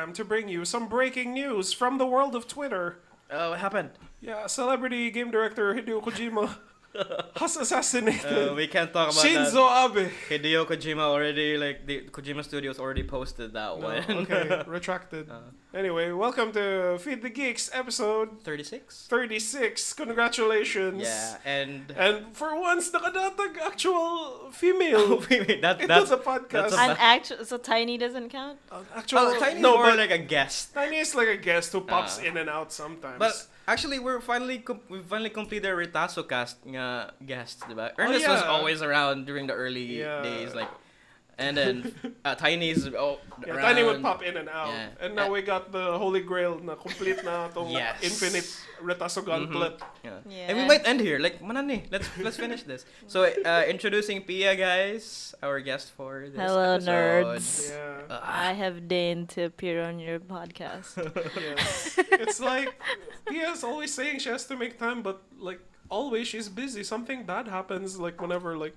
program to bring you some breaking news from the world of Twitter. Oh, what happened? Yeah, celebrity game director Hideo Kojima has assassinated Uh, we can't talk about Shinzo Abe. that. Hideo Kojima already, like, the Kojima Studios already posted that No, one. okay, retracted. Uh, Anyway, welcome to Feed the Geeks episode 36? 36. Congratulations. Yeah, and... And for once, nakadatag actual female wait, wait, that, into that's... the podcast. that's a- An actual, so tiny doesn't count. Uh, actual, Oh, Tiny no, more but like a guest. Tiny is like a guest who pops Ah. in and out sometimes. But actually, we're finally com- we finally completed our Retaso cast nga guests, diba? Ernest was yeah. always around during the early Yeah. days, like, and then uh, Tiny's oh, yeah, around. Tiny would pop in and out. Yeah. And now Uh, we got the Holy Grail na complete na itong Yes. infinite Retaso gauntlet. Yeah. Yeah. And we might end here. Like, manani, let's let's finish this. So, uh, introducing Pia, guys, our guest for this Hello, episode. nerds. Yeah. Uh, I have deigned to appear on your podcast. yes. It's like Pia's always saying she has to make time, but like always she's busy. Something bad happens like whenever like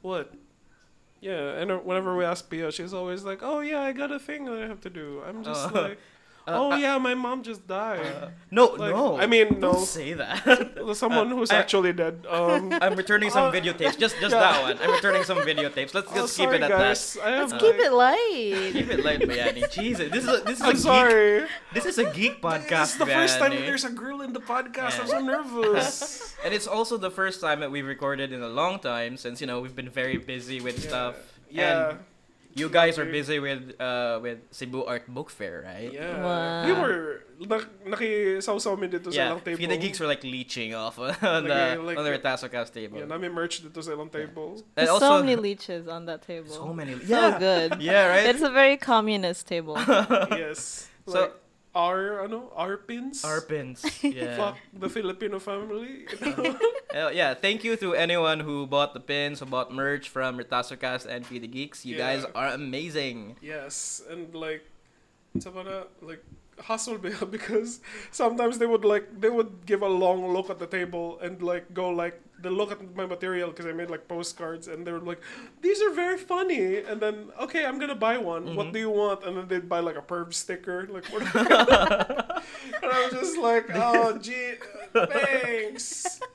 what? Yeah, and whenever we ask Pia, she's always like, "Oh yeah, I got a thing that I have to do." I'm just Uh, like, "Oh uh, yeah, my mom just died." uh, no, Like, no. I mean, no. Don't say that. Someone who's I- actually dead. Um, I'm returning some Uh, videotapes. Just just yeah. that one. I'm returning some videotapes. Let's oh, just keep sorry, it at guys. I have Let's Uh, keep like- it light. Keep it light, Bayani. Jesus, this is a, this is a I'm geek. sorry. This is a geek podcast. This is the first time Bayani. there's a girl in the podcast. I'm so nervous. and it's also the first time that we've recorded in a long time since you know we've been very busy with Yeah. stuff. Yeah. And you guys are busy with uh with Cebu Art Book Fair, right? Yeah. Wow. We were nak nakisaw-saw mi dito sa Yeah, ilang table. Feed the Geeks were like leeching off on the Like, like- on the Retasocast table. Yeah, namin merch dito sa ilang table. And There's also so many leeches on that table. so many. So good. yeah, right. It's a very communist table. yes. So- like, our, ano, our pins. Our pins. Yeah. Fuck the Filipino family. Uh, yeah, thank you to anyone who bought the pins, who bought merch from Retasocast and Feed the Geeks. You Yeah. guys are amazing. yes. And like, sa para, like, hustle ba yan? because sometimes they would like they would give a long look at the table and like go like they look at my material because I made like postcards and they were like these are very funny and then okay I'm gonna buy one what Mhm. do you want and then they'd buy like a perv sticker like what and I was just like oh gee thanks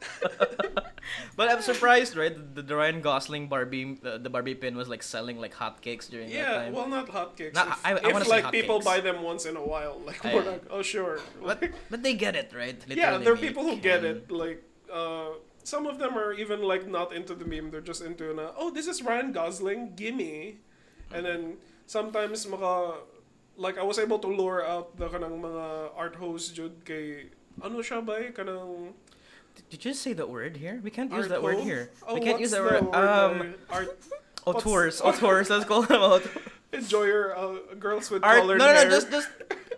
But I'm surprised, right? The, the Ryan Gosling Barbie, the, the Barbie pin was like selling like hotcakes during that time. yeah well not hotcakes No, if, I- I if, like people buy them once in a while like I- we're like oh sure but but they get it, right? yeah there are people who get and- it like uh some of them are even like not into the meme they're just into na oh this is Ryan Gosling gimme and then sometimes maka like I was able to lure out the kanang mga art host jud kay ano siya ba eh, kanang Did you say the word here? We can't use art that word here. oh, we can't use that the word. Um, art oh tours. Let's call them out. enjoyer uh, girls with Art. No, colored no, no. hair Just just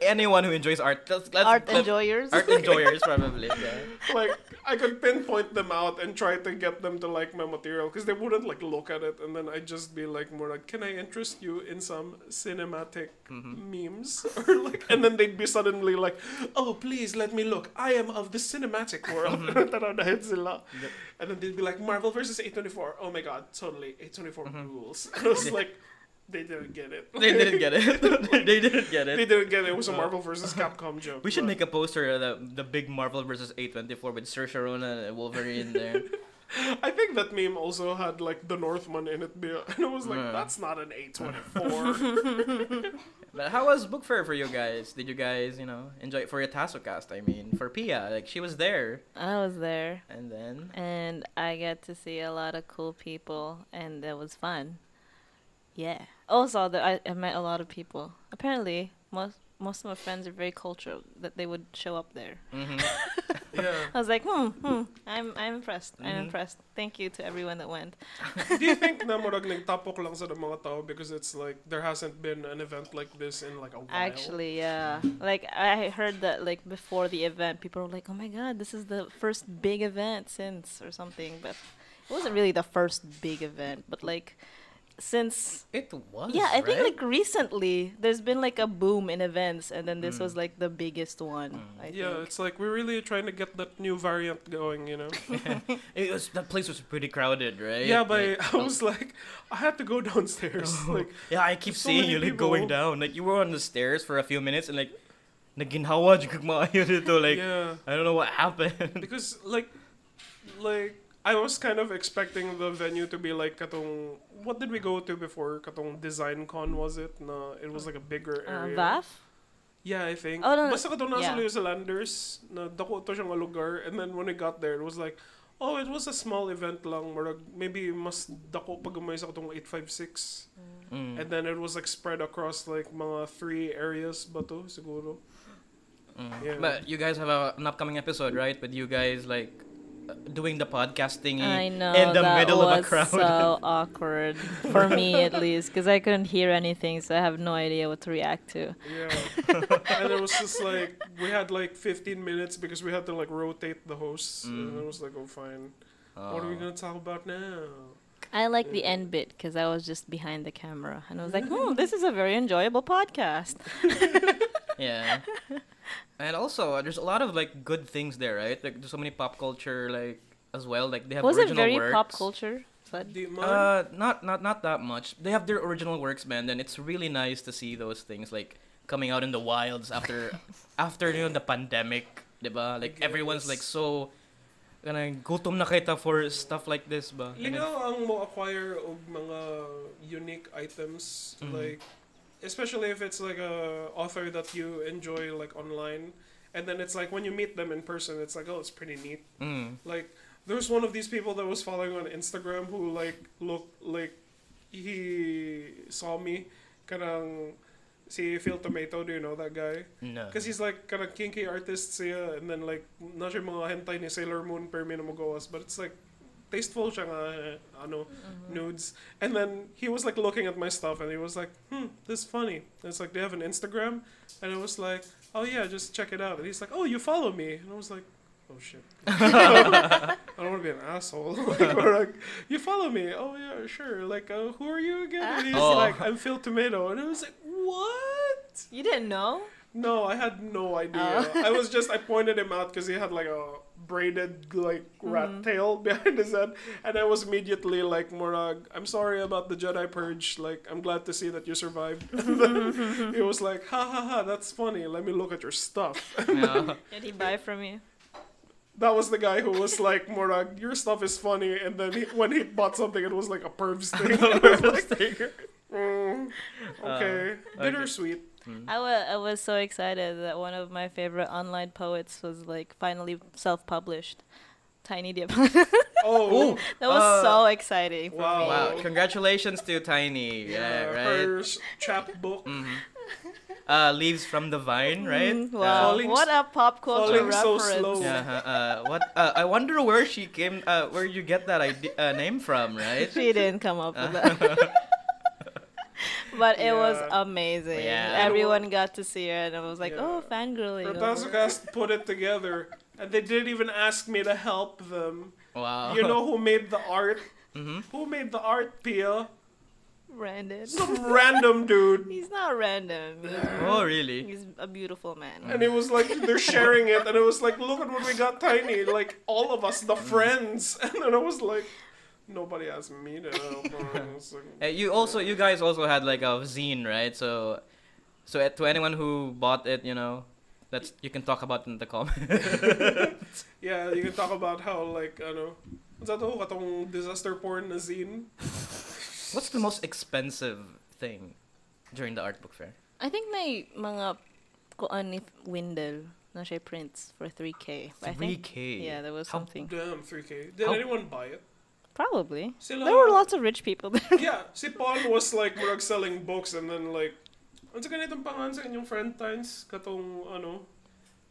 anyone who enjoys art. Let's, let's, Art let- enjoyers. Art enjoyers probably. Yeah. like I could pinpoint them out and try to get them to like my material because they wouldn't like look at it, and then I'd just be like more like, "Can I interest you in some cinematic Mhm. memes?" or like, and then they'd be suddenly like, "Oh, please let me look. I am of the cinematic world." Taraw dahil sila. Yep. and then they'd be like, "Marvel versus A24. Oh my god, totally A24 Mhm. rules." And I was like, "They didn't get it. They didn't get it. they didn't get it. They it. didn't get it. It was a Marvel versus Capcom joke. We should but- make a poster of the the big Marvel versus A24 with Saoirse Ronan and Wolverine there. I think that meme also had like the Northman in it, and it was like, Yeah. "That's not an A24." But how was book fair for you guys? Did you guys, you know, enjoy it for your Tasocast? I mean, for Pia, like she was there, I was there. and then And I got to see a lot of cool people, and it was fun. Yeah. Also, that I, I met a lot of people. Apparently, most most of my friends are very cultural. That they would show up there. mhm. yeah. I was like, hmm, hmm. I'm I'm impressed. I'm Mhm. impressed. Thank you to everyone that went. Do you think na murag nagtapok lang sa mga tao because it's like there hasn't been an event like this in like a while? Actually, yeah. Like I heard that like before the event, people were like, "Oh my god, this is the first big event since or something." But it wasn't really the first big event. But like, since It was. yeah, I think like recently there's been like a boom in events, and then this Mm. was like the biggest one. Mm. I Yeah, think. it's like we're really trying to get that new variant going, you know. it was that place was pretty crowded, right? Yeah, but Like, I was like, I had to go downstairs. like, yeah, I keep so seeing many you like going down. Like you were on the stairs for a few minutes and like naginhawa jud kag maayo dito like yeah, I don't know what happened. because like, like I was kind of expecting the venue to be like katong. What did we go to before? Katong Design Con was it? No, it was like a bigger Uh, area. VAF. Yeah, I think. Oh, no, no. Basta katong nasa Yeah. Leo Landers, na dako to siyang lugar. And then when we got there, it was like, oh, it was a small event lang. Marag, maybe mas dako pag umay sa katong 856. Mm. And then it was like spread across like mga three areas ba to, siguro. Mm. Yeah. But you guys have a, an upcoming episode, right? With you guys like uh, doing the podcasting I know in the that middle was of a crowd. so awkward for me at least because I couldn't hear anything, so I have no idea what to react to. Yeah. and it was just like we had like 15 minutes because we had to like rotate the hosts. And Mm. it was like, oh fine. What are we Oh. gonna talk about now? I like the end bit because I was just behind the camera and I was like, "Hmm, this is a very enjoyable podcast." Yeah. And also, uh, there's a lot of like good things there, right? Like there's so many pop culture like as well. Like they have was it original very works. pop culture? But Do you mind? Uh, not not not that much. They have their original works, man, and it's really nice to see those things like coming out in the wilds after after you know the pandemic, diba? Like everyone's like so gonna gutom na kita for stuff like this, ba? you And it- know, ang mo acquire og mga unique items, Mhm. like especially if it's like a author that you enjoy like online, and then it's like when you meet them in person, it's like oh, it's pretty neat. Mm. Like there's one of these people that was following on Instagram who like look like he saw me kanang si Phil Tomato, do you know that guy? No. Because he's like kind of kinky artist siya and then like not sure mga hentai ni Sailor Moon per mi na magawas but it's like tasteful siya nga eh, ano nudes. And then he was like looking at my stuff and he was like hmm this is funny. And it's like they have an Instagram? And I was like oh yeah just check it out. And he's like oh you follow me. And I was like oh shit. I don't want to be an asshole. Like, or like you follow me? Oh yeah sure. Like uh, who are you again? And he's Oh. like I'm Phil Tomato. And I was like what? You didn't know? no, I had no idea. Oh. I was just I pointed him out because he had like a braided like rat Mhm. tail behind his head, and I was immediately like, "Morag, I'm sorry about the Jedi purge. Like, I'm glad to see that you survived." he was like, "Ha ha ha, that's funny. Let me look at your stuff." Yeah. Did he buy from you? that was the guy who was like, "Morag, your stuff is funny," and then he, when he bought something, it was like a pervs thing. I was like, mm, okay, Uh, bittersweet. Mm. I wa- I was so excited that one of my favorite online poets was like finally self-published. Tiny Dip. Oh, that was Uh, so exciting for wow. me. Wow! Congratulations to Tiny. Yeah, right. her s- chapbook. hmm Uh, leaves from the vine, right? Mm, Uh, wow, Falling what a pop culture falling so reference. slow. Yeah. Uh, uh, what? Uh, I wonder where she came. Uh, where you get that idea, uh, name from, right? She didn't come up with that. but it was amazing. Yeah. Everyone got to see her, and I was like, Yeah. oh, fangirling. over Retasocast put it together, and they didn't even ask me to help them. Wow. You know who made the art? hmm Who made the art, Pia? Random. Some random dude. He's not random. He's, Oh, really? he's a beautiful man. And it was like they're sharing it, and it was like, look at what we got, Tiny. Like all of us, the friends. And then I was like, nobody asked me to help. I like, you also, you guys also had like a zine, right? So, so uh, to anyone who bought it, you know, that's you can talk about in the comments. yeah, you can talk about how like ano, what's that oh, katong disaster porn na zine. What's the most expensive thing during the art book fair? I think may mga kuan ni Windel na siya prints for 3K. But I Three think K. yeah, there was How- something. Damn, 3K. Did How- anyone buy it? Probably. Sila, There were lots of rich people there. yeah, si Paul was like murag selling books and then like ano sa ganitong pangalan sa inyong friend times katong ano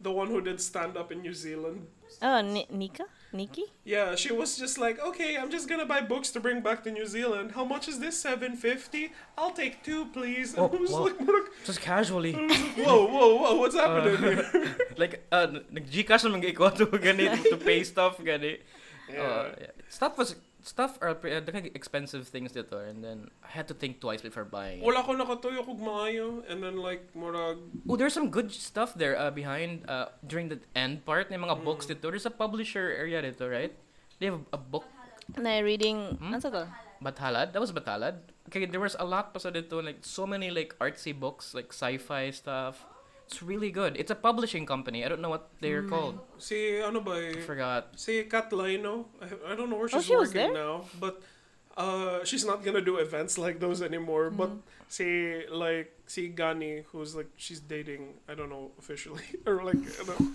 the one who did stand up in New Zealand. Oh, Ni- Nika? Nikki? Yeah, she was just like, "Okay, I'm just going to buy books to bring back to New Zealand. How much is this? 750? I'll take two, please." And I was wow. like, murag, Just casually. Like, "Whoa, whoa, whoa, what's happening here?" like, uh, nag-Gcash naman ko to ganit to pay stuff, gani. Yeah. Uh, yeah. Stuff was stuff are pre- uh, like expensive things dito and then I had to think twice before buying it. Wala ko nakatuyo kog maayo and then like murag Oh, there's some good stuff there uh, behind uh, during the end part ng mga books Mm. dito. There's a publisher area dito, right? They have a book Na reading, Hmm? ano to? Batalad. That was Batalad. Okay, there was a lot pa sa dito like so many like artsy books, like sci-fi stuff. It's really good. It's a publishing company. I don't know what they're called. si ano ba I eh, forgot. si Kat Lino. I, I don't know where she's Oh, she's she was working there? now, but uh she's not gonna do events like those anymore. But Mm-hmm. si like see Gani, who's like she's dating, I don't know officially or like I don't,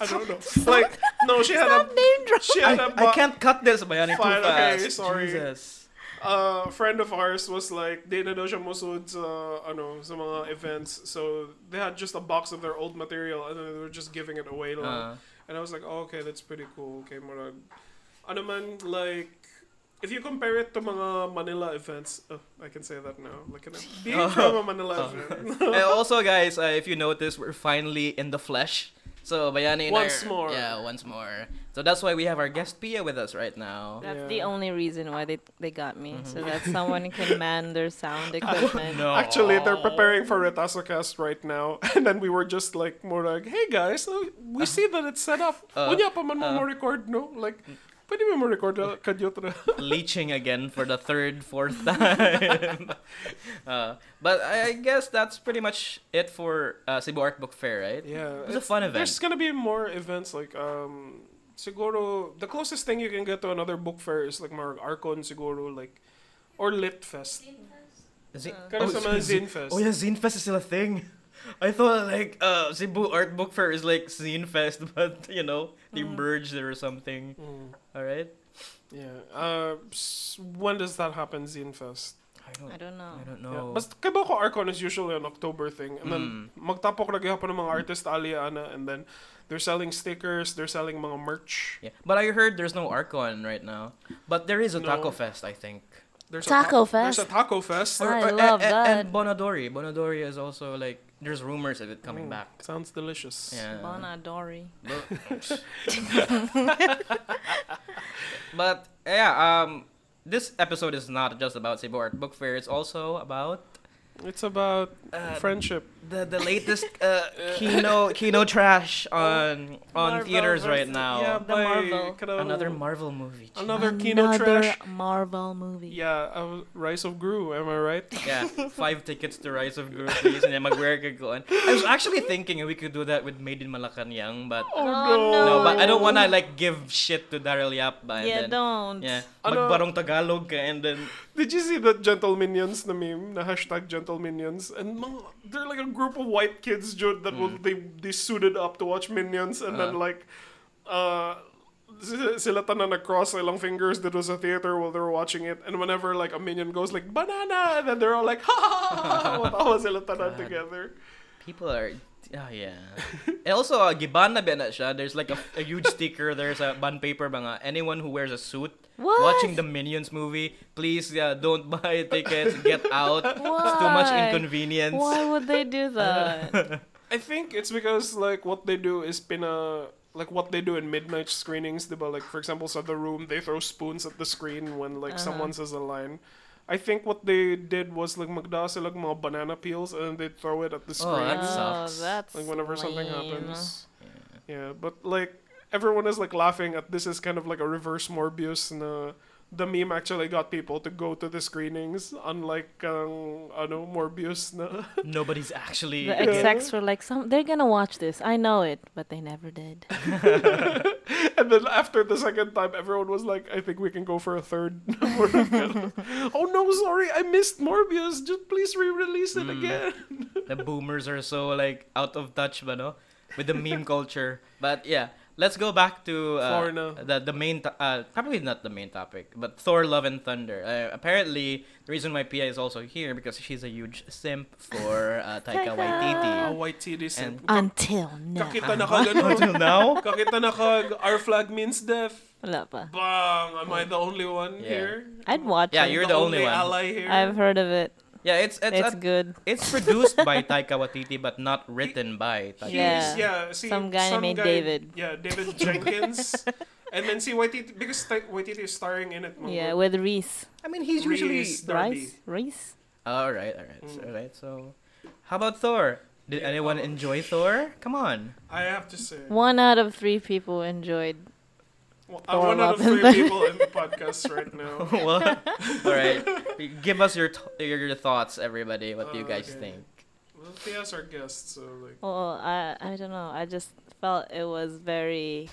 I don't know. Like no, she had a name drop. she had a I, I ba- can't cut this, Bayani, too Fine, fast. okay, sorry. Jesus. A friend of ours was like, di na daw siya musud sa, ano, sa mga events. So, they had just a box of their old material and then they were just giving it away lang. Uh, And I was like, oh, okay, that's pretty cool. Okay, murag, ano man, like, if you compare it to mga Manila events, oh, I can say that now. Like, ano, being Oh. from a Manila Oh. event. and also, guys, uh, if you notice, we're finally in the flesh. So, Bayani and I Once are- more. Yeah, once more. So that's why we have our guest Pia with us right now. That's Yeah. the only reason why they they got me, Mm-hmm. so that someone can man their sound equipment. No. Actually, they're preparing for Retasocast right now. And then we were just like, more like, hey guys, uh, we see that it's set up. Uh, Unya pa man mo uh, mo record, no? Like, pwede mo mo record uh, kadyo leeching again for the third, fourth time. uh, but I I guess that's pretty much it for uh, Cebu Art Book Fair, right? Yeah, It was a fun event. There's gonna be more events like um, siguro the closest thing you can get to another book fair is like more Arcon siguro like, or Lit Fest. Is it- Kind of oh, sa Zine Fest. Oh yeah, Zine Fest is still a thing. I thought like uh, Cebu Art Book Fair is like Zine Fest, but you know they Mm. merged it or something. Mm, All right. yeah. Uh, when does that happen? Zine Fest. I don't. I don't know. I don't Yeah. know. Basta kay ko Arcon is usually an October thing, and then Mm. magtapok lagi hapon ng mga artist alia ana, and then they're selling stickers, they're selling mga merch. Yeah, but I heard there's no Arcon right now. But there is a No. Taco Fest, I think. There's Taco a ta- Fest? There's a taco fest. I Or- or- love a- a- that. And Bonadori. Bonadori is also like there's rumors of it coming Mm, back. Sounds delicious. Yeah. Bonadori. but yeah, um, this episode is not just about Cebu Art Book Fair. It's also about It's about uh, friendship. The the latest uh, Kino Kino trash on on Marvel theaters right now. Yeah, The by Marvel. kanang- Another Marvel movie. Another Kino Another trash. Marvel movie. Yeah, uh, Rise of Gru, am I right? Yeah, five tickets to Rise of Guru, please, and then mag-wear ka ko. I was actually thinking we could do that with Made in Malacanang, but Oh, no, no. but I don't wanna like give shit to Daryl Yap, and Yeah, then don't. yeah, Ano- magbarong Tagalog ka, and then Did you see that Gentle Minions na meme? Na hashtag Gentle Minions? And mga, they're like a group of white kids, Jude, that will, they, they suited up to watch Minions and then Uh. like, uh, sila tanan na cross ilang fingers dito sa theater while they were watching it. And whenever like a minion goes like, banana! And then they're all like, ha ha ha ha sila tanan together. people are. Oh yeah. and also, uh, giban na na siya? There's like a, a huge sticker. There's a bond paper mga anyone who wears a suit What? watching the Minions movie, please uh, don't buy tickets. Get out. It's too much Why? inconvenience. Why would they do that? I think it's because like what they do is pina like what they do in midnight screenings, diba? Like for example, so the room they throw spoons at the screen when like Uh-huh. someone says a line. I think what they did was like magda sila ng mga banana peels and they throw it at the screen. Oh, screen. that oh, sucks. that's like whenever something lame. happens. Yeah, but like everyone is like laughing at this is kind of like a reverse Morbius na the meme actually got people to go to the screenings unlike um, ano Morbius na Nobody's actually. The Yeah. execs were like, "Some they're gonna watch this. I know it, but they never did." and then after the second time, everyone was like, "I think we can go for a third. oh no, sorry, I missed Morbius. Just please re-release it Mm. again." the boomers are so like out of touch, but no, with the meme culture. But yeah, let's go back to uh, Thor na. the the main to- uh, probably not the main topic, but Thor: Love and Thunder. Uh, apparently, the reason why Pia is also here because she's a huge simp for uh, Taika Taika. Waititi. A white titties. And- Until now. Kakita na kag ano? Until now, Kakita na kag our flag means death. Wala pa. Bang! Am I the only one Yeah. here? I'd watch Yeah, it. you're the only one. ally here. I've heard of it. Yeah, it's it's It's a- good. it's produced by Taika Waititi, but not written by Taika. Yeah. yeah. see, Some guy some named guy- David. Yeah, David Jenkins. And then see Waititi because Ti- Waititi is starring in it. Yeah, Mongo. with Reese. I mean, he's usually. Rhys Darby. Rice? Reese? All right, all right, mm. all right. So, how about Thor? Did Yeah, anyone um, enjoy Thor? Come on. I have to say, One out of three people enjoyed. Well, Thor one of Love and three Thunder. people in the podcast right now. well, all right. Give us your t- your, your thoughts, everybody. What do you guys okay. think? Well, Thea's our guest, so like. Well, I I don't know. I just felt it was very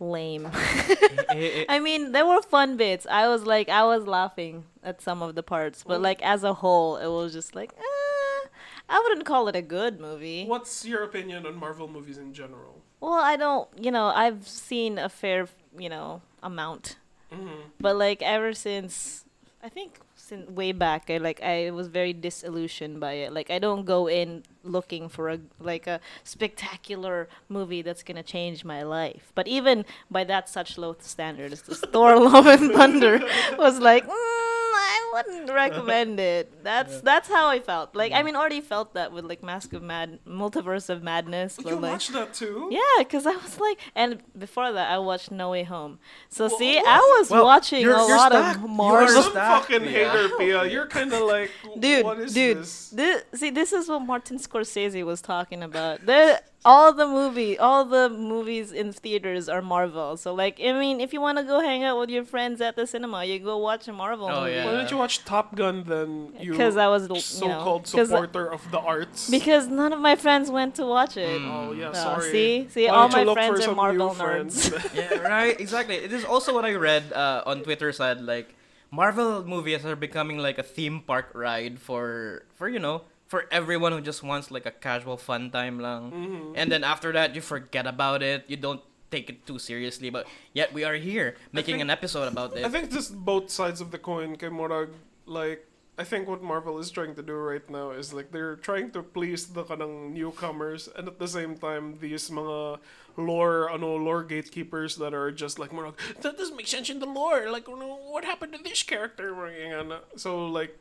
lame. I mean, there were fun bits. I was like, I was laughing at some of the parts, but Well- like as a whole, it was just like, eh, I wouldn't call it a good movie. What's your opinion on Marvel movies in general? Well, I don't, you know, I've seen a fair, you know, amount, Mm-hmm. but like ever since, I think since way back, I like I was very disillusioned by it. Like I don't go in looking for a like a spectacular movie that's gonna change my life. But even by that such low standards, this Thor: Love and Thunder was like. Mm, wouldn't mm, recommend it. That's that's how I felt. Like I mm. mean, already felt that with like Mask of Mad, Multiverse of Madness. You but, like, watched that too? yeah, because I was like, and before that, I watched No Way Home. So Well, see, well, I was well, watching you're- a you're lot stuck. of You're You're some stuck, fucking Pia. hater, Pia. You're kind of like, Dude, what is dude, this? This, see, this is what Martin Scorsese was talking about. The all the movie, all the movies in theaters are Marvel. So like, I mean, if you want to go hang out with your friends at the cinema, you go watch a Marvel Oh, movie. yeah. Why didn't you watch Top Gun then? You Because I was, you know, so-called 'cause- supporter of the arts. Because none of my friends went to watch it. Mm. oh yeah, No, sorry. see? See, Why all my friends are some Marvel new friends? yeah, right. Exactly. It is also what I read uh, on Twitter. Said like Marvel movies are becoming like a theme park ride for for you know for everyone who just wants like a casual fun time lang. Mhm. And then after that, you forget about it. You don't take it too seriously. But yet we are here making think- an episode about this. I think just both sides of the coin. Kay Morag, like I think what Marvel is trying to do right now is like they're trying to please the kanang newcomers, and at the same time these mga lore ano lore gatekeepers that are just like Morag, that doesn't make sense in the lore. Like what happened to this character? Mga. Uh, so like.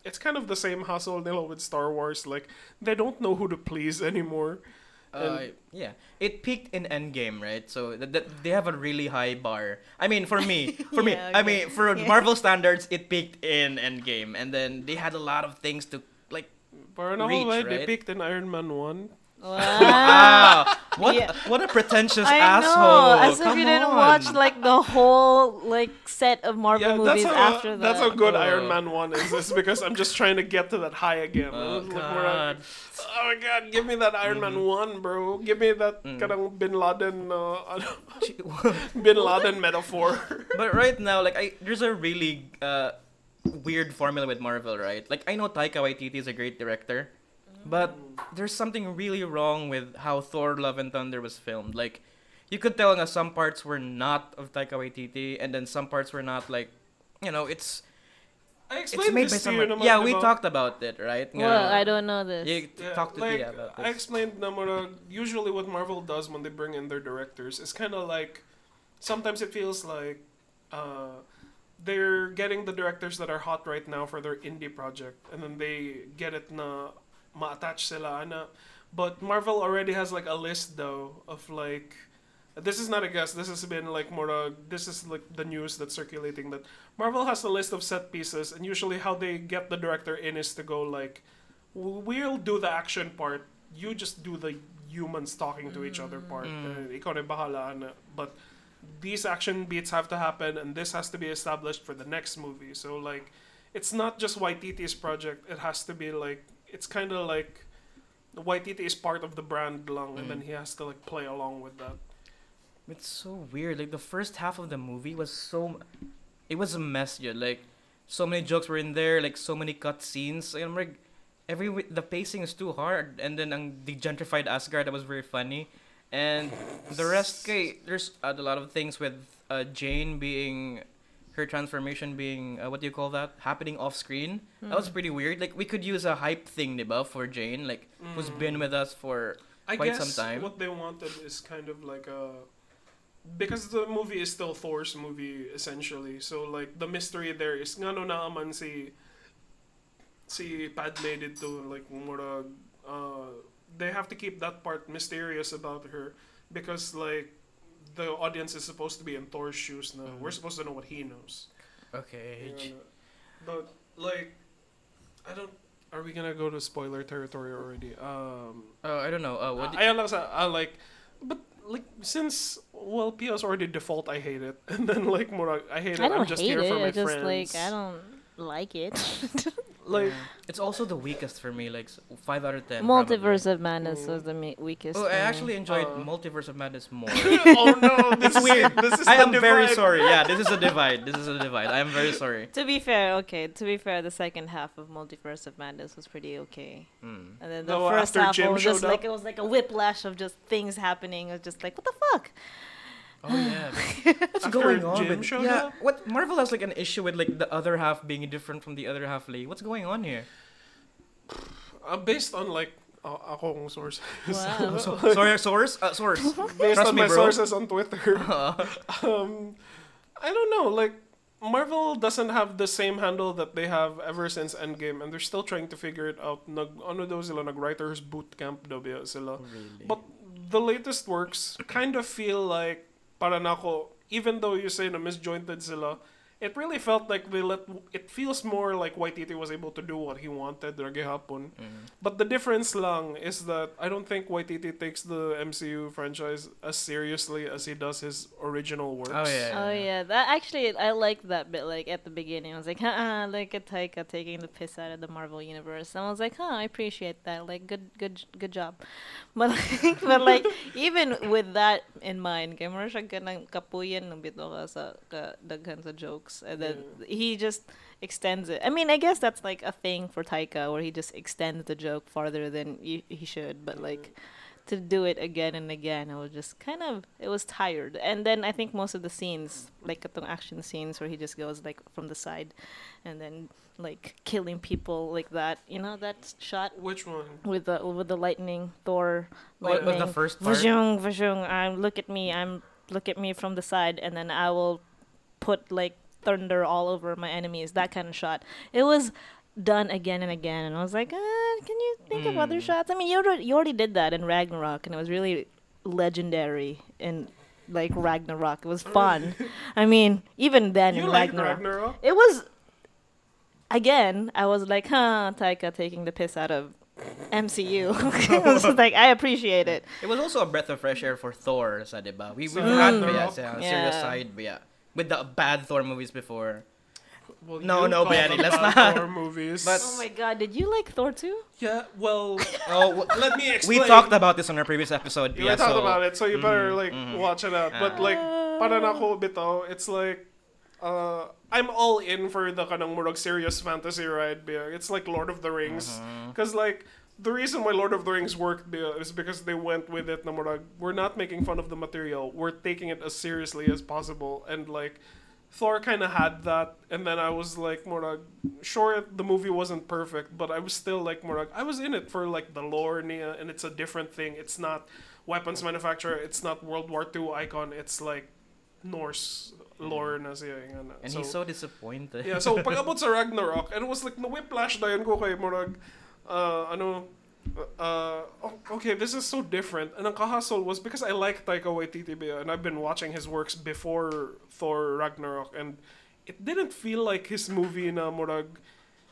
It's kind of the same hassle nila with Star Wars. Like they don't know who to please anymore. Uh, yeah, it peaked in Endgame, right? So th- th- they have a really high bar. I mean, for me, for me, Yeah, I mean, for Yeah. Marvel standards, it peaked in Endgame, and then they had a lot of things to like. Parang Reach, ako, they right? picked in Iron Man 1. Wow. Wow, what Yeah. what a pretentious I asshole! know. As if Come you didn't on. watch like the whole like set of Marvel Yeah, movies that's how, after that. that's how good Oh. Iron Man 1 is. It's because I'm just trying to get to that high again. Oh Look where God. Oh my god, give me that Iron Man 1, bro. Give me that Mm. kanang Bin Laden, uh, Bin Laden metaphor. but right now, like, I there's a really uh, weird formula with Marvel, right? Like, I know Taika Waititi is a great director, but there's something really wrong with how Thor: Love and Thunder was filmed. Like, you could tell that some parts were not of Taika Waititi, and then some parts were not. Like, you know, it's I it's explained made by this to you someone. naman, Yeah, we diba? talked about it, right? well, Nga- I don't know this. You Yeah, talk to like, Tia about I explained na muna, usually what Marvel does when they bring in their directors is kind of like sometimes it feels like uh, they're getting the directors that are hot right now for their indie project and then they get it na ma-attach sila ana but Marvel already has like a list though of like this is not a guess this has been like more uh, this is like the news that's circulating that Marvel has a list of set pieces and usually how they get the director in is to go like we'll do the action part. You just do the humans talking to each other part. Mm. Ikaw na bahala. But these action beats have to happen, and this has to be established for the next movie. So like, it's not just Waititi's project. It has to be like it's kind of like Waititi is part of the brand lang, and Mm. then he has to like play along with that. It's so weird. Like the first half of the movie was so, it was a mess. Yeah, like so many jokes were in there. Like so many cut scenes. Like, I'm like, every the pacing is too hard. And then ang the gentrified Asgard that was very funny, and the rest. Kay, there's uh, a lot of things with uh, Jane being, her transformation being uh, what do you call that? Happening off screen. That was pretty weird. Like we could use a hype thing, diba, for Jane. Like who's been with us for I quite guess some time. what they wanted is kind of like a because the movie is still Thor's movie essentially. So like the mystery there is ngano naaman si si Padme dito like mura uh they have to keep that part mysterious about her because like the audience is supposed to be in Thor's shoes. No, Mhm. we're supposed to know what he knows. Okay. You know, But like, I don't. Are we gonna go to spoiler territory already? Um, Oh, I don't know. Uh, what? I, I, I like, but like since well, PS already default, I hate it, and then like more, I hate it. I don't I'm just hate here it. for my I just friends. like I don't like it. like. Yeah. it's also the weakest for me. Like five out of ten. Multiverse probably. of Madness Mm. was the me- weakest. Oh, I actually enjoyed Uh, Multiverse of Madness more. oh no, this is weird. This is I the am very sorry. Yeah, this is a divide. This is a divide. I am very sorry. To be fair, okay. To be fair, the second half of Multiverse of Madness was pretty okay, Hmm. and then the No, first half Jim was just showed like it was like a whiplash of just things happening. It was just like what the fuck. Oh yeah. What's After going on? Jim with, showed yeah. up? What Marvel has like an issue with like the other half being different from the other half. Lee. What's going on here? Uh, based on like uh, akong sources. Wow. So, sorry, source. Uh, source. based Trust on me, my bro. sources on Twitter. um, I don't know. Like Marvel doesn't have the same handle that they have ever since Endgame, and they're still trying to figure it out. Nag ano daw sila nag writers boot camp daw sila. Really? But the latest works kind of feel like para na ako, even though you say na misjointed sila, it really felt like they let it feels more like Waititi was able to do what he wanted ra gihapon. Mm. But the difference lang is that I don't think Waititi takes the MCU franchise as seriously as he does his original works. Oh yeah. Oh yeah, that actually I liked that bit. Like at the beginning, I was like, "Huh, look at Taika taking the piss out of the Marvel universe." And I was like, "Huh, I appreciate that. Like, good, good, good job." But like, but like, even with that in mind, kay mo siya ganang kapuyan ng bito ka sa ka, daghan sa jokes, and uh, then he just extends it. I mean, I guess that's like a thing for Taika, where he just extends the joke farther than y- he should. But like to do it again and again, I was just kind of it was tired. And then I think most of the scenes, like the action scenes where he just goes like from the side, and then like killing people like that. You know that shot Which one? with the with the lightning, Thor What was the first part? Vajung, vajung. I'm look at me. I'm look at me from the side, and then I will put like thunder all over my enemies. That kind of shot. It was done again and again, and I was like, uh, can you think of other Mm. shots? I mean, you already, you already did that in Ragnarok, and it was really legendary in like Ragnarok. It was fun. I mean, even then You in like Ragnarok, Ragnarok? it was. Again, I was like, huh, Taika taking the piss out of MCU. I was like, I appreciate it. It was also a breath of fresh air for Thor, sa diba? We, we've So, had Ragnarok. yeah, serious side, but yeah. With the bad Thor movies before. Well, No, no, call Bayani, them let's bad not. Thor movies. But- Oh my god, did you like Thor too? yeah, well, Oh, let me we talked about this on our previous episode. Yeah, yeah, we talked so, about it, so you better Mhm, like mhm. watch it out. But Ah. like, para na ako bitaw, it's like, uh, I'm all in for the kanang murag serious fantasy ride. Bia. It's like Lord of the Rings, because like the reason why Lord of the Rings worked is because they went with it. Na murag, we're not making fun of the material. We're taking it as seriously as possible, and like. Thor kind of had that, and then I was like, Morag, sure, the movie wasn't perfect, but I was still like, Morag, I was in it for like the lore, niya, and it's a different thing. It's not weapons manufacturer, it's not World War II icon, it's like Norse lore na siya. Eh, nga na. And he's so disappointed. yeah, so pag abot sa Ragnarok, and it was like, na-whiplash na yun ko kay Morag, uh, ano, uh, oh, okay, this is so different. And ang kahasol was because I like Taika Waititi ba, and I've been watching his works before Thor Ragnarok, and it didn't feel like his movie na Morag,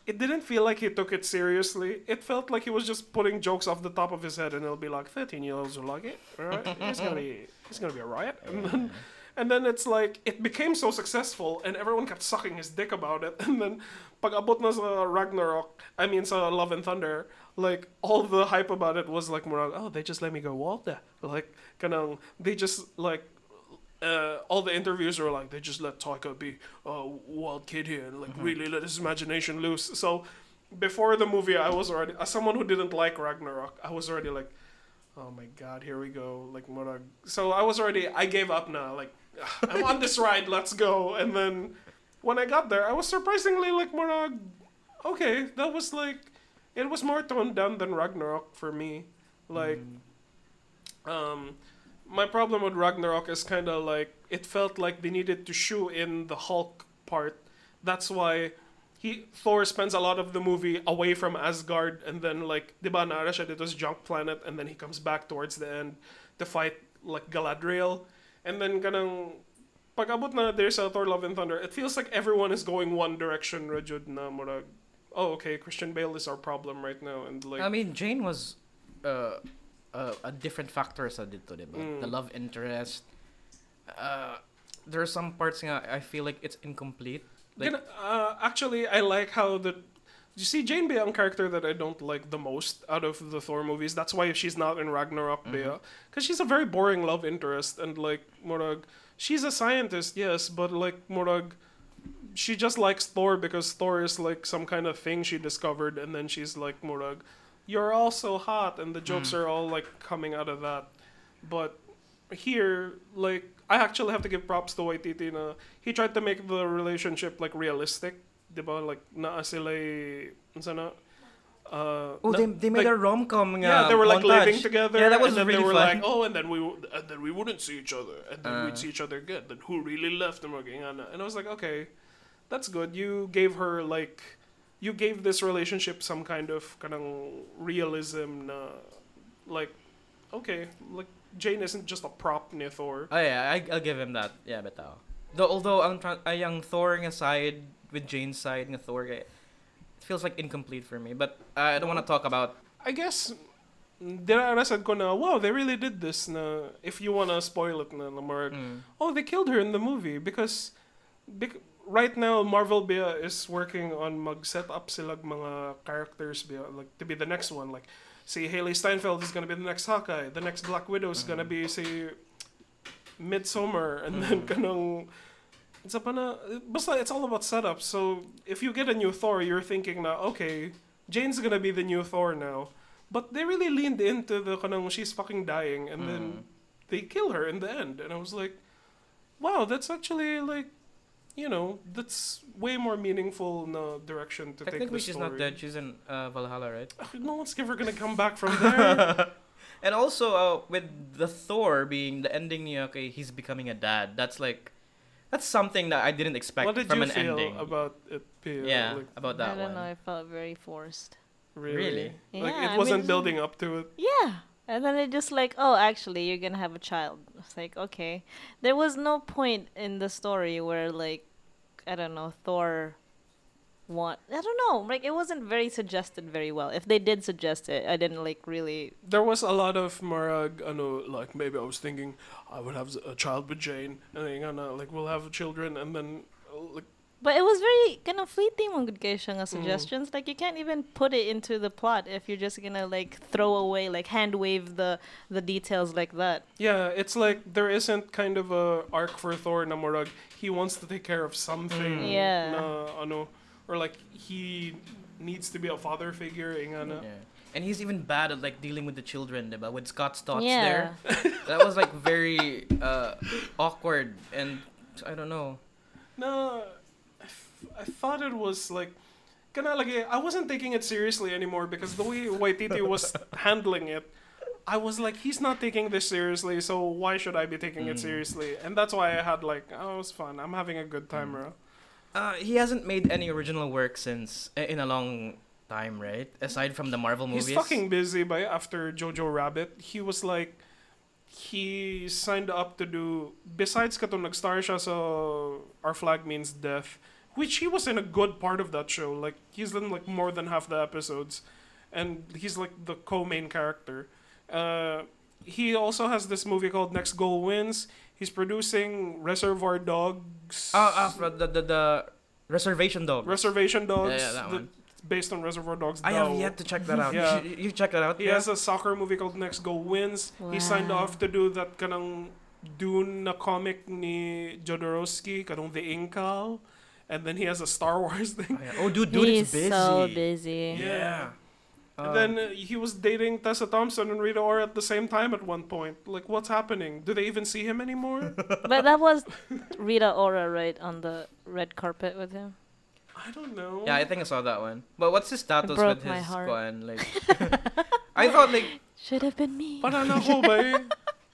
it didn't feel like he took it seriously. It felt like he was just putting jokes off the top of his head, and it'll be like, 13 year olds will like it, right? It's gonna be, it's gonna be a riot. And then, and then it's like, it became so successful, and everyone kept sucking his dick about it. And then, pag abot na sa Ragnarok, I mean sa Love and Thunder, like, all the hype about it was like, more, oh, they just let me go walk there. Like, kanang, they just, like, uh, all the interviews were like, they just let Taika be a wild kid here and, like, really let his imagination loose. So, before the movie, I was already, as someone who didn't like Ragnarok, I was already like, oh my god, here we go. Like, Morag. So I was already, I gave up now. Like, I'm on this ride, let's go. And then when I got there, I was surprisingly like, Morag, okay, that was like, it was more toned down than Ragnarok for me. Like, um, my problem with Ragnarok is kind of like, it felt like they needed to shoe in the Hulk part. That's why he Thor spends a lot of the movie away from Asgard and then like di ba naara siya dito junk planet and then he comes back towards the end to fight like Galadriel And then kanang pag abot na there's a Thor Love and Thunder, it feels like everyone is going one direction, Rajud na murag, oh, okay, Christian Bale is our problem right now. And like, I mean, Jane was uh, uh, a different factor sa dito, diba? Mm. The love interest. Uh, there are some parts nga I feel like it's incomplete. Like, Gana- uh, actually, I like how the. You see, Jane Bea, ang character that I don't like the most out of the Thor movies. That's why she's not in Ragnarok Mm-hmm. Bea. Because she's a very boring love interest. And, like, Morag, she's a scientist, yes, but, like, Morag, she just likes Thor because Thor is, like, some kind of thing she discovered. And then she's like, Morag, you're all so hot. And the jokes Mm. are all, like, coming out of that. But here, like, I actually have to give props to Waititi na he tried to make the relationship like realistic, diba? Like naa sila unsa na uh, oh, na- they, they made like, a rom com. yeah, they were like living together. Yeah, that was and then really they were fun. like, oh, and then we and then we wouldn't see each other, and then Uh. we'd see each other again. Then who really left them again? And I was like, okay, that's good. You gave her like, you gave this relationship some kind of kanang realism. Na, like, okay, like Jane isn't just a prop ni Thor. Oh yeah, I, I'll give him that. Yeah, bitaw. Though, although ang, tra- ay, ang Thor nga side with Jane's side nga Thor, it feels like incomplete for me. But uh, I don't want to talk about. I guess dinarasad ko na, wow, they really did this na, if you wanna spoil it na, na Mm. oh, they killed her in the movie because, bec- right now, Marvel Bea is working on mag-set up sila mga characters Bea, like, to be the next one. Like, see, Hailee Steinfeld is gonna be the next Hawkeye, the next Black Widow is gonna be, si, Midsummer, and then kanang, it's pa na, basta it's all about setup. So, if you get a new Thor, you're thinking na, okay, Jane's gonna be the new Thor now. But they really leaned into the kanang she's fucking dying, and then Mm. they kill her in the end. And I was like, wow, that's actually like, you know, that's way more meaningful no direction to take the Technically, she's story. not dead. She's in uh, Valhalla, right? No one's ever gonna come back from there. And also, uh, with the Thor being the ending okay, he's becoming a dad. That's like, that's something that I didn't expect what did from you an feel ending. about it? Pia? yeah, Like, about I don't one. know. I felt very forced. really? Really? Like Yeah, it I wasn't mean- building up to it. Yeah. And then it just like, oh, actually, you're gonna have a child. It's like, okay. There was no point in the story where, like, I don't know, Thor want. I don't know. Like, it wasn't very suggested very well. If they did suggest it, I didn't, like, really. There was a lot of marag, know. like maybe I was thinking I would have a child with Jane, and then gonna like we'll have children, and then like But it was very kind of fleeting mga good siya Mm. suggestions. Like, you can't even put it into the plot if you're just gonna, like, throw away, like, hand wave the, the details like that. Yeah, it's like there isn't kind of a arc for Thor na murag he wants to take care of something. Mm. Yeah. Na, ano, or like he needs to be a father figure. Inga na. Yeah. And he's even bad at like dealing with the children, diba? With Scott's thoughts yeah. there. That was like very uh, awkward and I don't know. No, I, f- I thought it was like. Kana lagi, I wasn't taking it seriously anymore because the way Waititi was handling it, I was like, he's not taking this seriously, so why should I be taking it Mm. seriously? And that's why I had like, oh, it was fun. I'm having a good time, Mm. bro. Uh, he hasn't made any original work since uh, in a long time, right? Aside from the Marvel movies. He's fucking busy by after Jojo Rabbit. He was like he signed up to do besides katong nag-star siya sa Our Flag Means Death, which he was in a good part of that show. Like he's in like more than half the episodes and he's like the co-main character. Uh he also has this movie called Next Goal Wins. He's producing Reservoir Dogs. Ah, ah, the, the the Reservation Dog. Reservation Dogs. Yeah, yeah, that the- one. Based on Reservoir Dogs. I have yet to check that out. Yeah. You, should- you check that out. He yeah? has a soccer movie called Next Goal Wins. He signed off to do that kanang Dune na comic ni Jodorowsky, kanong The Incal. And then he has a Star Wars thing. Oh, yeah. Oh, dude, dude He's is busy. so busy. Yeah. And Um, then uh, he was dating Tessa Thompson and Rita Ora at the same time at one point. Like, what's happening? Do they even see him anymore? But that was Rita Ora, right, on the red carpet with him. I don't know. yeah, I think I saw that one. But what's his status broke with my his heart. kwan? Like, I thought like Should have been me. Parang ako ba?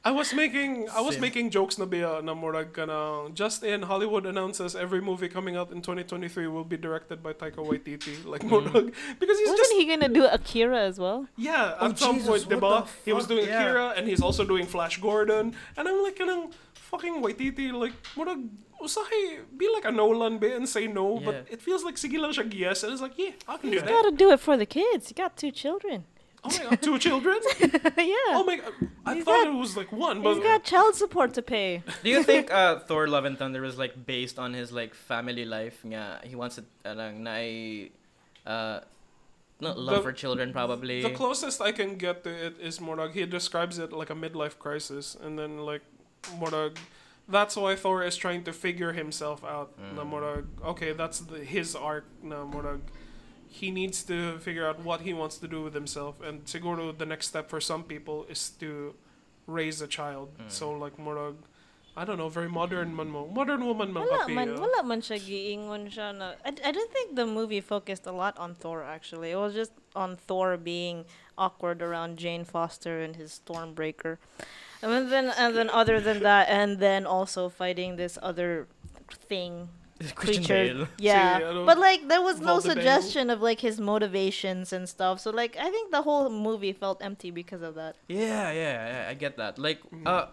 I was making I was Same. making jokes na biya na murag kana just in Hollywood announces every movie coming out in 2023 will be directed by Taika Waititi like mm. murag because he's Wasn't just he gonna do Akira as well? yeah Oh, at some Jesus, point what diba? he was doing Yeah. Akira and he's also doing Flash Gordon and I'm like kanang fucking Waititi like murag usahay be like a Nolan be and say no Yeah. but it feels like sige lang siya yes and it's like yeah I can do He's that gotta do it for the kids. He got two children. Oh my god two children yeah. oh my god I He's thought got- it was like one He's but got child support to pay. Do you think uh, Thor: Love and Thunder was like based on his like family life? Nga, he wants it uh, lang, na uh, not love The- for children probably. The closest I can get to it is Morag. He describes it like a midlife crisis, and then like Morag. That's why Thor is trying to figure himself out. Na Mm. Morag. Okay, that's the, his arc. Na Morag. He needs to figure out what he wants to do with himself, and siguro the next step for some people is to raise a child. Mm. So like Morag. I don't know, very modern man mo. Modern woman man Wala kapi, man, ah. wala man siya giingon siya na. I, I don't think the movie focused a lot on Thor actually. It was just on Thor being awkward around Jane Foster and his Stormbreaker. And then and then other than that and then also fighting this other thing Christian creature. Bale. Yeah. Si, but like there was no Voldemort. suggestion of like his motivations and stuff. So like I think the whole movie felt empty because of that. Yeah, yeah, yeah, I get that. Like, uh,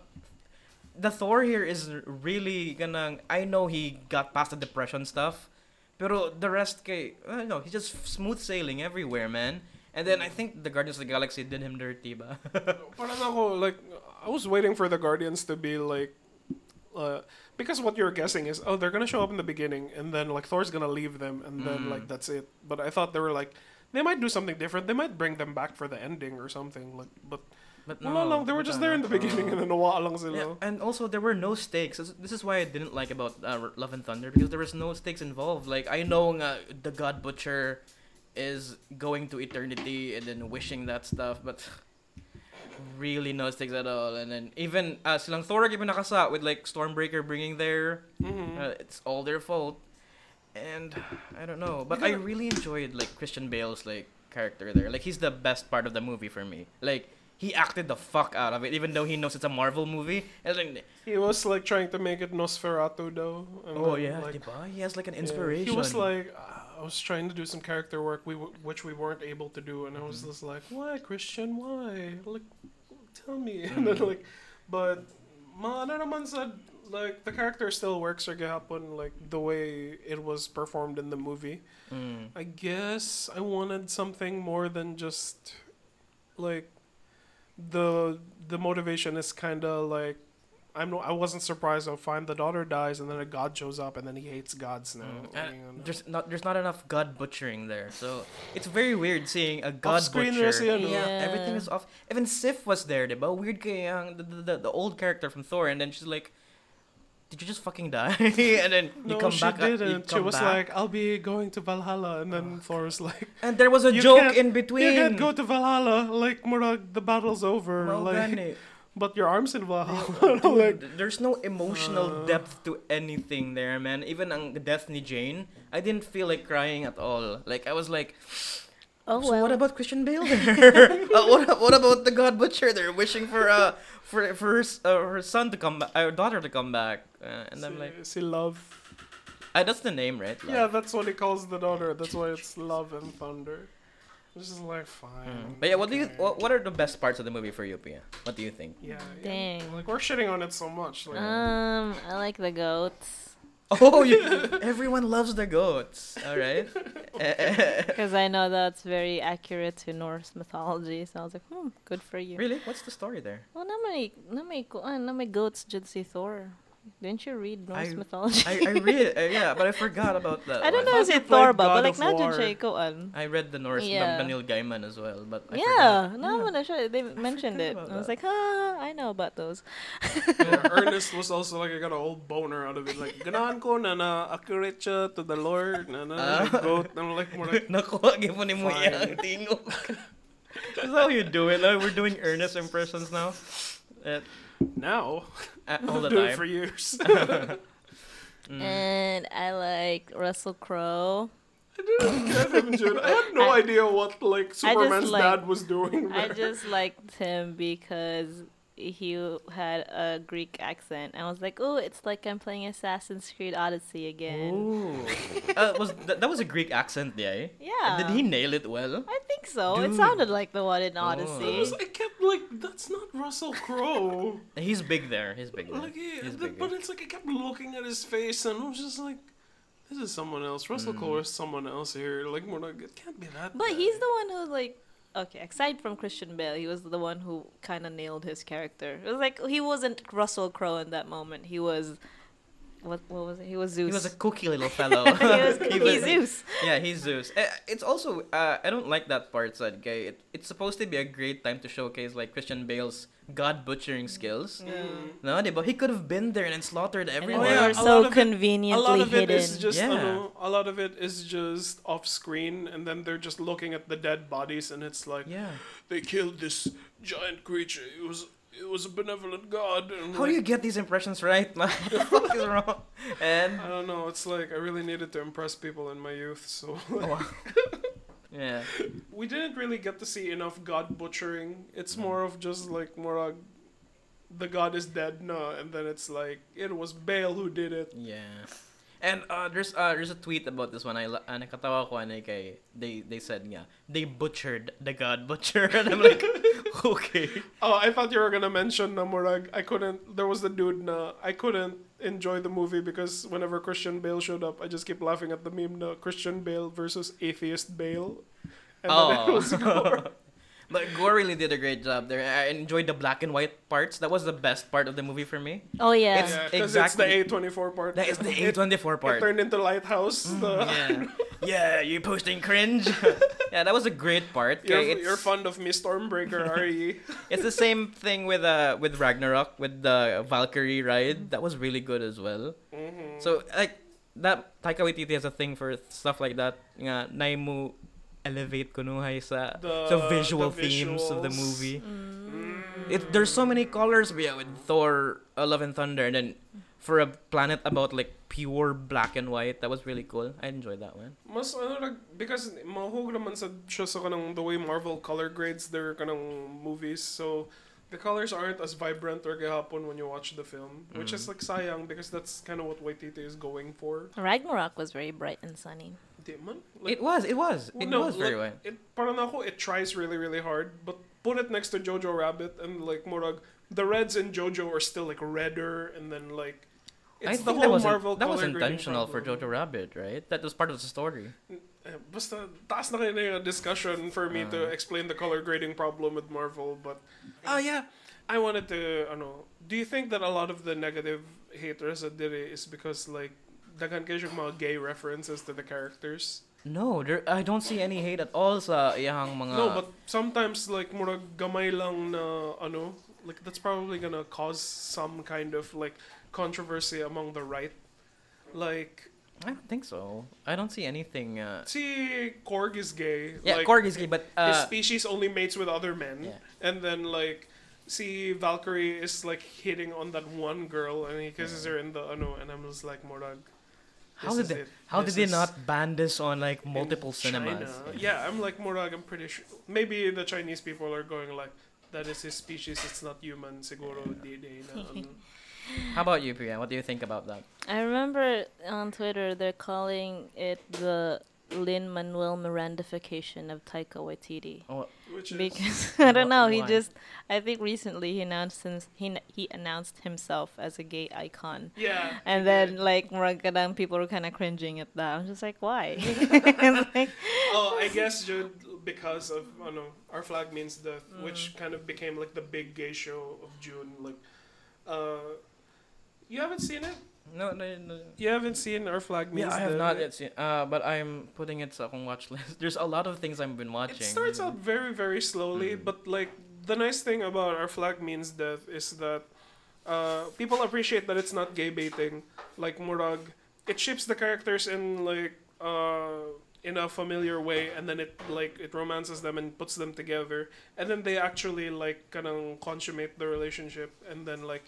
the Thor here is really gonna. I know he got past the depression stuff, pero the rest, kay, I don't know, he's just smooth sailing everywhere, man. And then I think the Guardians of the Galaxy did him dirty, ba? Parang ako, like, I was waiting for the Guardians to be like, uh, because what you're guessing is, oh, they're gonna show up in the beginning, and then like Thor's gonna leave them, and then Mm. like that's it. But I thought they were like, they might do something different. They might bring them back for the ending or something. Like, but But wala lang, they were just there in the beginning, and then nawala lang sila. Yeah, and also there were no stakes. This- is why I didn't like about uh, Love and Thunder because there was no stakes involved. Like I know nga, the God Butcher is going to eternity and then wishing that stuff, but really no stakes at all. And then even uh, silang Thor given nakasa with like Stormbreaker bringing their, Mhm. uh, it's all their fault. And I don't know, but I really enjoyed like Christian Bale's like character there. Like he's the best part of the movie for me. Like he acted the fuck out of it, even though he knows it's a Marvel movie. And then, He was like trying to make it Nosferatu though. and oh then, yeah, like, diba? he has like an yeah, inspiration. he was like, uh, I was trying to do some character work we w- which we weren't able to do, and I was Mhm. just like, why Christian? Why? Like, tell me. And then Mhm. like, but ano naman said like the character still works or gahapon like the way it was performed in the movie. Mm. I guess I wanted something more than just like the the motivation is kind of like I'm no, I wasn't surprised. Oh, find the daughter dies, and then a god shows up, and then he hates gods now. Mm. Like, And there's not there's not enough god butchering there, so it's very weird seeing a god Off-screen butcher. kasi ano. Yeah, everything is off. Even Sif was there, diba? Weird kay the, the, the old character from Thor, and then she's like, "Did you just fucking die?" and then you no, come she back. uh, you didn't. She was back. like, "I'll be going to Valhalla," and then Thor was like, and there was a joke in between. "You can't go to Valhalla. Like, Murag, the battle's over. Well, like, gani. But your arms in Valhalla." Dude, like, there's no emotional Uh. depth to anything there, man. Even ang death ni Jane, I didn't feel like crying at all. Like I was like, Oh so well. what about Christian Bale there? uh, what what about the God Butcher? They're wishing for uh for for her, uh, her son to come back, her daughter to come back, uh, and I'm like, "See love." uh, that's the name, right? Yeah, that's what he calls the daughter. That's why it's love and thunder. It's just like fine. Mm. But yeah, what do you what, what are the best parts of the movie for you, Pia? What do you think? Yeah, yeah. Dang. Like we're shitting on it so much. Like, Um, I like the goats Oh, you, everyone loves the goats. All right. because I know that's very accurate to Norse mythology. So I was like, hmm, good for you. really? What's the story there? Well, na may na may ko- ah, na may goats dyan si Thor. Didn't you read Norse I- mythology? I, I read uh, yeah, but I forgot about that. I don't one. know Thought si you Thor played ba, God but like of na dyan War. siya ikuan. I read the Norse Yeah. the Neil Gaiman as well, but I Yeah, forgot. no, na siya. They mentioned it. I was like, ah, I know about those. yeah, Ernest was also like I got a old boner out of it. Like ganahan ko na na accurate siya to the Lord na na Ah. goat. I'm like more like Nakuha gyud mo ni mo Fine. yang tingog. That's how you do it. Like, we're doing earnest impressions now. Uh, now. all the do time. it for years. Mm. And I like Russell Crowe. I didn't get him, Jude. I had no I- idea what like Superman's like- dad was doing. I there. just liked him because he had a Greek accent. And I was like, oh, it's like I'm playing Assassin's Creed Odyssey again. Ooh. uh, was that, that was a Greek accent, yeah? Yeah. Did he nail it well? I think so. It sounded like the one in Oh. I, Odyssey. was, I kept like, that's not Russell Crowe. He's big there. He's big there. like, yeah, He's the- big but it's like I kept looking at his face and I was just like, this is someone else. Russell Mm. Crowe is someone else here. Like, we're not. it can't be that. But bad. he's the one who like okay, aside from Christian Bale, he was the one who kind of nailed his character. It was like he wasn't Russell Crowe in that moment. He was what what was it? He was Zeus. He was a cookie little fellow. he was He Cookie was- Zeus. Yeah, he's Zeus. Uh, It's also uh, I don't like that part, said gay. It, it's supposed to be a great time to showcase like Christian Bale's god butchering skills. Mm. No, but he could have been there and then slaughtered And everyone. they yeah, so lot it- conveniently a lot of it hidden. is just Yeah. ano, a lot of it is just off screen and then they're just looking at the dead bodies and it's like Yeah. they killed this giant creature it was it was a benevolent god and How do you get these impressions right? What the fuck is wrong? And i don't know it's like i really needed to impress people in my youth so Oh, yeah. we didn't really get to see enough god butchering it's Mm. more of just like more like the god is dead no and then it's like it was Bale who did it Yeah. And uh, there's uh, there's a tweet about this one. I uh, nakatawa ko ano kay they they said yeah they butchered the god butcher and I'm like okay. Oh, I thought you were gonna mention na murag. I couldn't. There was the dude na I couldn't enjoy the movie because whenever Christian Bale showed up, I just keep laughing at the meme na Christian Bale versus atheist Bale. And then it was Oh. but Gorr really did a great job there. I enjoyed the black and white parts. That was the best part of the movie for me. oh yeah. It's- yeah, exactly- it's the A twenty four part. That is the It- A24 It part. turned into Lighthouse. the- Yeah. yeah, you posting cringe. yeah, that was a great part. You're, Okay, you're fond of me, Stormbreaker, are you? it's the same thing with uh with Ragnarok with the Valkyrie ride. That was really good as well. Mhm. So like that Taika Waititi has a thing for stuff like that. Nga naimu elevate kunuhay sa The- the visual the themes of the movie. Mm. It there's so many colors yeah, with Thor, uh, Love and Thunder, and then for a planet about like pure black and white, that was really cool. I enjoyed that one. Mas ano like because mahug naman sa siya sa kanang the way Marvel color grades their kanang movies so the colors aren't as vibrant or gahapon when you watch the film which is Mm. like sayang because that's kind of what Waititi is going for. Ragnarok was very bright and sunny. Di man? Like, it was, it was, it no, was very like, well. It parang ako it tries really really hard but put it next to Jojo Rabbit and like murag the reds in Jojo are still like redder and then like I it's the think that whole was Marvel that was intentional for. Jojo Rabbit, right? That was part of the story. Eh, Basta, taas na kayo na discussion for me to Uh. explain the color grading problem with Marvel, but... Ah, yeah. I wanted to, ano, do you think that a lot of the negative haters at Dire is because, like, daghan kayo siyang mga gay references to the characters? No, there I don't see any hate at all sa iyang mga no, but sometimes, like, murag gamay lang na, ano, like, that's probably gonna cause some kind of, like, controversy among the right. Like, I don't think so. I don't see anything uh see, Korg is gay. Yeah, like, Korg is gay, but his uh species only mates with other men Yeah. and then like see Valkyrie is like hitting on that one girl and he kisses her in the ano and I'm just like Morag how this did they it. how This did they not ban this on like multiple cinemas? China. Yeah, I'm like Morag I'm pretty sure maybe the Chinese people are going like that is his species it's not human Seguro di di. Um, how about you, Priya? What do you think about that? I remember on Twitter they're calling it the Lin Manuel Mirandification of Taika Waititi. which is Because I don't know, he just I think recently he announced him, he he announced himself as a gay icon. yeah And then did. like Muragadang people were kind of cringing at that. I'm just like, why? Like, oh I guess Jude because of ano our flag means death Mm. which kind of became like the big gay show of June like uh you haven't seen it No, no, no. You haven't seen Our Flag Means Yeah, I have not yet seen. Uh, but I'm putting it akong watch list. There's a lot of things I've been watching. It starts out very, very slowly, Mm. but like the nice thing about Our Flag Means Death is that uh, people appreciate that it's not gay baiting. Like Murag, it ships the characters in like uh, in a familiar way, and then it like it romances them and puts them together, and then they actually like kind of consummate the relationship, and then like.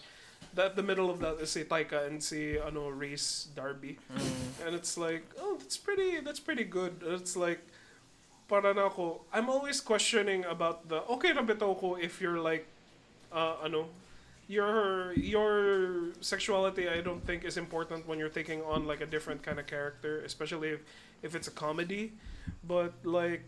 That the middle of that is si Taika and say ano Rhys Darby. Mm. and it's like oh that's pretty that's pretty good it's like para na ako I'm always questioning about the okay na bitaw ko if you're like uh, ano, your your sexuality I don't think is important when you're taking on like a different kind of character, especially if, if it's a comedy. But like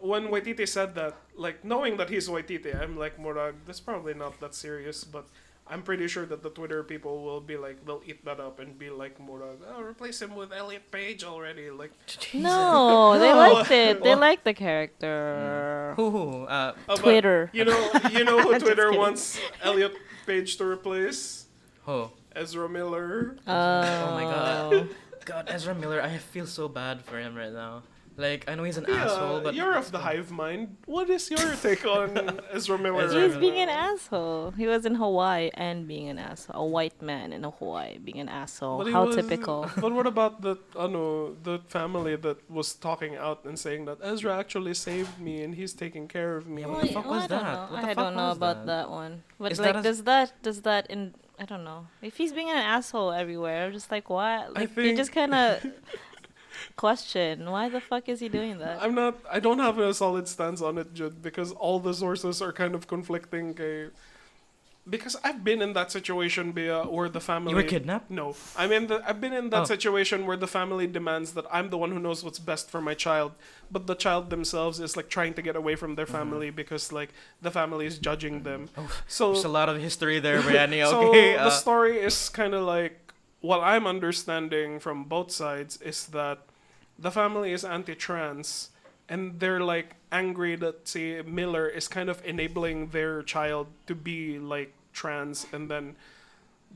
when Waititi said that, like knowing that he's Waititi, I'm like Murag, that's probably not that serious, but I'm pretty sure that the Twitter people will be like they'll eat that up and be like Murag, oh replace him with Elliot Page already. Like No, they No. liked it. They Well- liked the character. Who who? Uh, oh, but Twitter. You know you know who Twitter wants Elliot Page to replace? who? Ezra Miller. Oh, my God. God, Ezra Miller. I feel so bad for him right now. Like I know he's an Yeah, asshole, but you're of the hive mind. What is your take on Ezra Miller? Ezra He's Miller. being an asshole. He was in Hawaii and being an asshole. A white man in Hawaii being an asshole. But How was- typical. But what about the ano, the family that was talking out and saying that Ezra actually saved me and he's taking care of me? Yeah, what like, the fuck Well, was I don't that? know. What the I fuck don't know about that? that, one. But Is like, that a- does that does that in? I don't know. If he's being an asshole everywhere, I'm just like, what? Like, you think- just kind of question why the fuck is he doing that? I'm not. I don't have a solid stance on it, Jude, because all the sources are kind of conflicting. Kay, because I've been in that situation, Bea, where the family. you were kidnapped. No, I mean the, I've been in that Oh. situation where the family demands that I'm the one who knows what's best for my child, but the child themselves is like trying to get away from their family because like the family is judging them. Oh, so There's a lot of history there, Brianni. so Okay. the uh, story is kind of like what I'm understanding from both sides is that the family is anti-trans and they're like angry that say Miller is kind of enabling their child to be like trans and then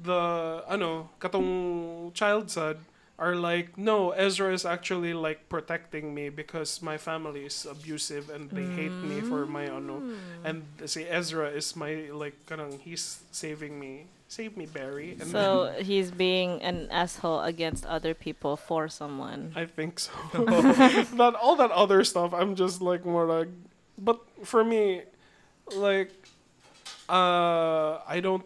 the ano katong child side are like no Ezra is actually like protecting me because my family is abusive and they hate me for my ano and mm. say Ezra is my like kanang he's saving me save me Barry and So he's being an asshole against other people for someone. I think so. that all that other stuff, I'm just like more like. But for me, like, uh, I don't.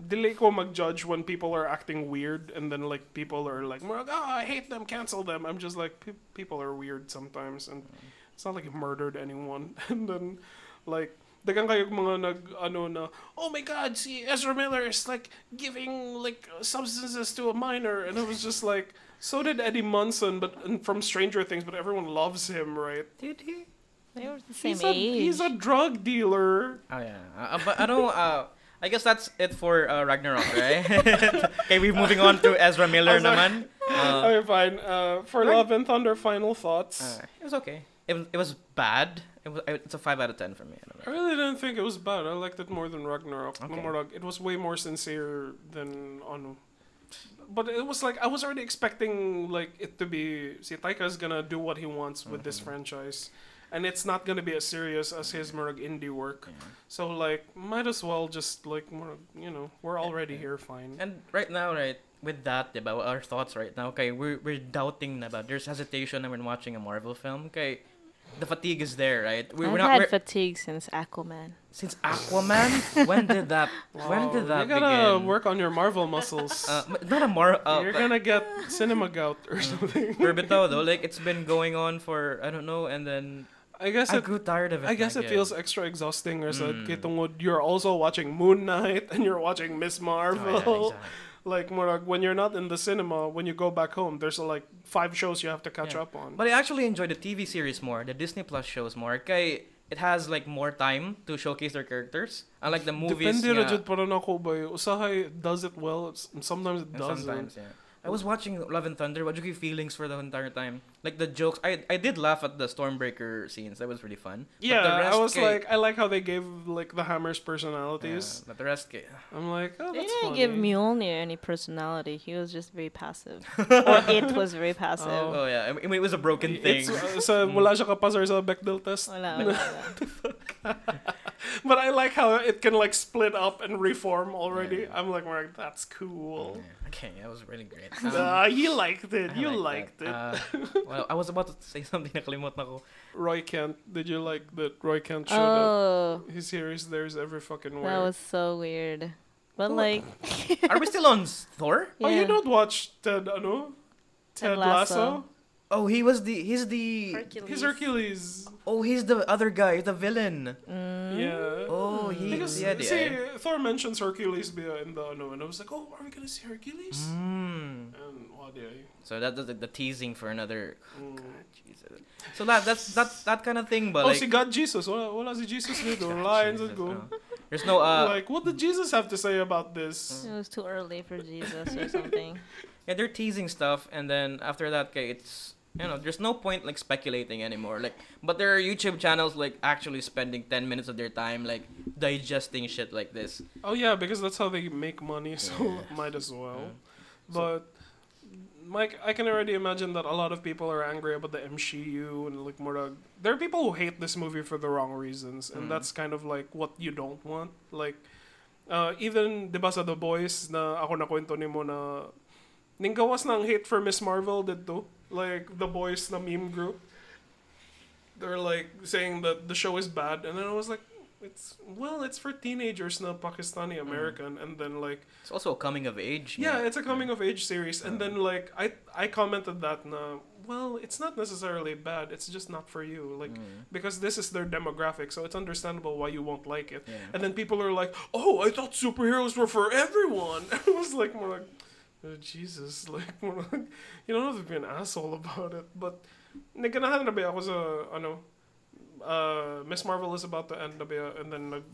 Dili ko mag-judge when people are acting weird and then like people are like, more like, oh, I hate them, cancel them. I'm just like, pe- people are weird sometimes and it's not like you murdered anyone. and then like, dagang kayo mga nag, ano na, oh my god, see, Ezra Miller is like giving like substances to a minor. And it was just like, so did Eddie Munson, but and from Stranger Things, but everyone loves him, right? Did he? They were the same He's a, age. he's a drug dealer. Oh yeah. Uh, but I don't. Uh, I guess that's it for uh, Ragnarok, right? okay, we're moving on to Ezra Miller Oh, naman. Uh, okay, fine. Uh, for Rag- Love and Thunder, final thoughts. uh, it was okay. It. It was bad. It was. It's a five out of ten for me. I really didn't think it was bad. I liked it more than Ragnarok. Okay. It was way more sincere than Anu. But it was like I was already expecting like it to be. See, Taika's gonna do what he wants with this mm-hmm. franchise, and it's not gonna be as serious as his Murag indie work. So like, might as well just like Murag, you know, we're already here, fine. And right now, right, with that, diba, our thoughts right now, okay, we're, we're doubting na ba? There's hesitation when watching a Marvel film, okay? The fatigue is there, right? We, I've we're not, had we're, fatigue since Aquaman. since Aquaman, when did that, when did that You gotta begin? work on your Marvel muscles. Uh, not a Mar, uh, You're but- gonna get cinema gout or something. for bitaw though, like, it's been going on for, I don't know, and then I guess I it grew tired of it. I guess it feels extra exhausting or Mm. kay you're also watching Moon Knight and you're watching Miss Oh, Marvel. yeah, exactly. Like murag, when you're not in the cinema, when you go back home, there's like five shows you have to catch Yeah. up on. But I actually enjoy the TV series more, the Disney Plus shows more. Kay, it has like more time to showcase their characters. Unlike the movies. Depende ra nga- jud para nako ba. Usahay does it well, sometimes it doesn't. sometimes, yeah. I was watching Love and Thunder. What did you get feelings for the entire time? Like the jokes. I I did laugh at the Stormbreaker scenes. That was really fun. But Yeah, the rest, I was kay- like, I like how they gave like the Hammers personalities. yeah, personalities. but the rest, kay- I'm like, oh, They didn't funny. give Mjolnir any personality. He was just very passive. or it was very passive. oh yeah, I mean, it was a broken thing. It's, uh, sa, wala siya kapasar sa Bechdel test. Wala, wala, wala. But I like how it can like split up and reform already. I'm like, that's cool. Yeah. Okay, that was really great. Um, Ah, you liked it. I You liked liked that. it. Uh, well, I was about to say something nakalimot na ko. Roy Kent. Did you like that Roy Kent showed up? Oh, His series there's every fucking where. that was so weird. But What? like, Are we still on Thor? Oh, you don't watch Ted ano? Ted Ted, Lasso. Lasso? Oh, he was the. He's the. Hercules. He's Hercules. Oh, he's the other guy. He's the villain. Mm. Yeah. Oh, he. Because yeah, see, yeah. Thor mentions Hercules bia in the no, and I was like, oh, are we gonna see Hercules? Mm. And what yeah. So that, that's like the teasing for another. Mm. Jesus. So that that's that's that kind of thing, but oh, like. si God Jesus. What wala si Jesus dito. Lions and go. no. There's no uh. like, what did Jesus have to say about this? It was too early for Jesus or something. Yeah, they're teasing stuff, and then after that, okay, it's you know, there's no point like speculating anymore. Like, but there are YouTube channels like actually spending ten minutes of their time like digesting shit like this. Oh yeah, because that's how they make money. So Yeah. might as well. Yeah. But Mike, I can already imagine that a lot of people are angry about the MCU and like more. There are people who hate this movie for the wrong reasons, and Mm. that's kind of like what you don't want. Like, uh, even sa The Boys na ako na kwento ni mo na ning gawas ng hate for Miss Marvel dito. Like The Boys na meme group. They're like saying that the show is bad, and then I was like, it's well, it's for teenagers na Pakistani American, and then like It's also a coming of age. yeah, na- it's a coming of age series, and then like I I commented that na well, it's not necessarily bad. It's just not for you, like Mm. because this is their demographic, so it's understandable why you won't like it. Yeah. And then people are like, "Oh, I thought superheroes were for everyone." I was like, more like, oh, Jesus, like, you don't have to be an asshole about it. But naganahan na ba ako sa ano, uh, Miss Marvel is about to end na ba, and then nag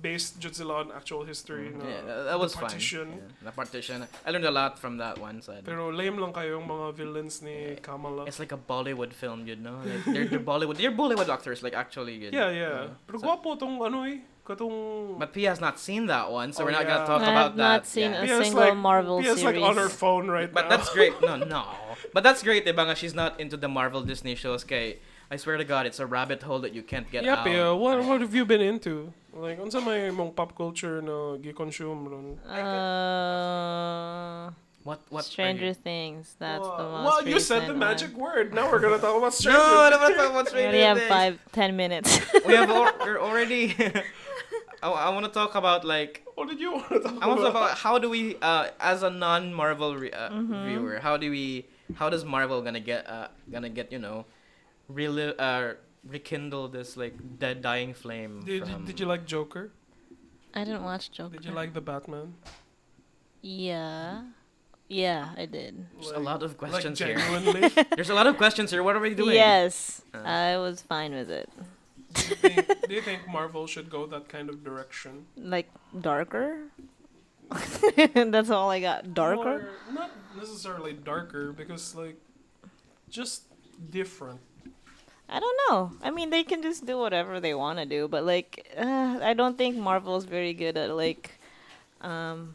based jud sila on actual history. Mm, na yeah, that, that the was partition. fine. Yeah, the partition. I learned a lot from that one side. Pero lame lang kayong mga villains ni Kamala. It's like a Bollywood film, you know. Like they're, they're Bollywood. They're Bollywood actors, like actually. Good. Yeah, yeah. Pero So- gwapo tong ano eh. Katong... But Pia has not seen that one, so Oh, we're not yeah. gonna talk I about have not that. seen yeah. a Pia's single like, Marvel Pia's like on her phone right But now. that's great. No, no. But that's great, diba nga she's not into the Marvel Disney shows. Kay, I swear to God, it's a rabbit hole that you can't get out. yeah, out. Pia, what, what have you been into? Like, unsa may mong pop culture na gi-consume ron? Uh, What? What? Stranger Things. That's the Well, most Well, you said the magic one. word. Now we're gonna talk about Stranger No, I don't Things. want to talk about We Stranger already have five, ten minutes. We have al- we're already. I, I want to talk about like What did you want to talk I want to talk about? about how do we uh as a non Marvel re- uh, Mhm. viewer how do we how does Marvel gonna get uh gonna get you know really uh rekindle this like dead dying flame Did, from... did you like Joker? I didn't watch Joker. Did you like the Batman? Yeah. Yeah, I did. There's a lot of like questions here. There's a lot of questions here. What are we doing? Yes, Uh. I was fine with it. Do, you think, do you think Marvel should go that kind of direction? Like darker. That's all I got. Darker. Or not necessarily darker, because like, just different. I don't know. I mean, they can just do whatever they want to do, but like, uh, I don't think Marvel's very good at like, um,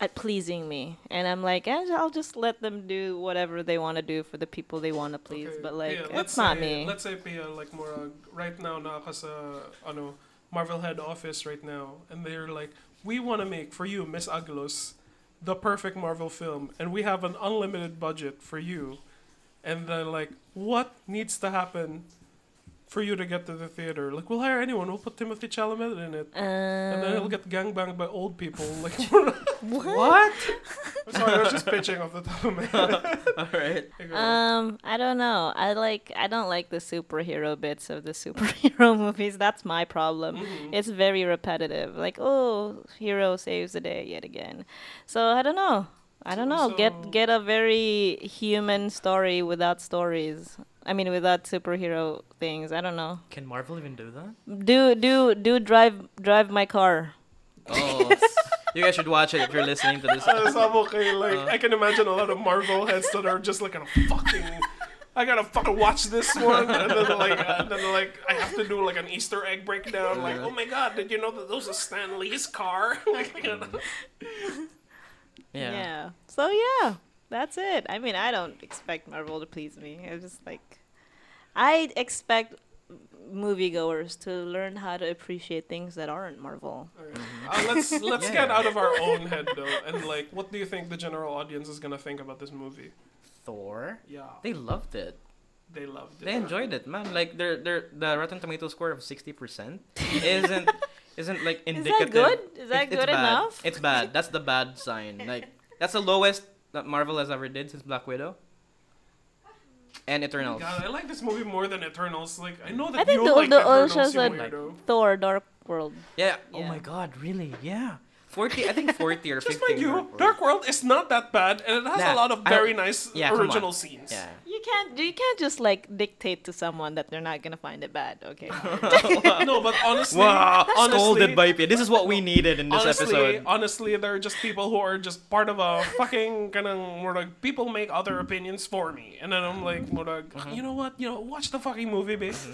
at pleasing me. And I'm like, eh, I'll just let them do whatever they want to do for the people they want to please. Okay, But like, Pia, it's not say, me. Let's say Pia, like more uh, right now na sa ano Marvel head office right now, and they're like, we want to make for you, Miss Aguilos, the perfect Marvel film, and we have an unlimited budget for you, and then like, what needs to happen for you to get to the theater? Like, we'll hire anyone. We'll put Timothée Chalamet in it. And then it'll Um, get gangbanged by old people. Like, What? sorry, I was just pitching off the top of my head. All right. Um, I don't know. I like I don't like the superhero bits of the superhero movies. That's my problem. Mhm. It's very repetitive. Like, oh, hero saves the day yet again. So I don't know. I don't know. So- get get a very human story without stories. I mean, without superhero things. I don't know. Can Marvel even do that? Do do do drive drive my car. Oh, you guys should watch it if you're listening to this. Uh, I'm okay. Like Uh. I can imagine a lot of Marvel heads that are just like gonna fucking. I gotta fucking watch this one, and then like, and then like, I have to do like an Easter egg breakdown. Like, oh my god, did you know that those are Stan Lee's car? like, you know. Yeah. So yeah, that's it. I mean, I don't expect Marvel to please me. I just like, I expect moviegoers to learn how to appreciate things that aren't Marvel. Okay. Uh, let's let's Yeah. get out of our own head though, and like, what do you think the general audience is gonna think about this movie? Thor. Yeah, They loved it. they loved it. They enjoyed it, man. Like their their the Rotten Tomato score of sixty percent isn't isn't like indicative. Is that indicative. good? Is that It's- it's good bad. enough? It's bad. That's the bad sign. Like that's the lowest that Marvel has ever did since Black Widow. And Eternals. God, I like this movie more than Eternals. Like I know that I think you the- like the Eternals, Oceans you are- weirdo. Thor: Dark World. Yeah. Oh my God! Really? Yeah. Forty. I think forty or Just fifty. like you, Dark World is not that bad, and it has Nah, a lot of very nice yeah, original scenes. Yeah. You can't you can't just like dictate to someone that they're not gonna find it bad. Okay. no, but honestly, Wow. honestly, Scolded by Pia. This is what we needed in this honestly, episode. honestly, they're just people who are just part of a fucking kind of more like people make other opinions for me, and then I'm like, more like, Mm-hmm. you know what, you know, watch the fucking movie, babe.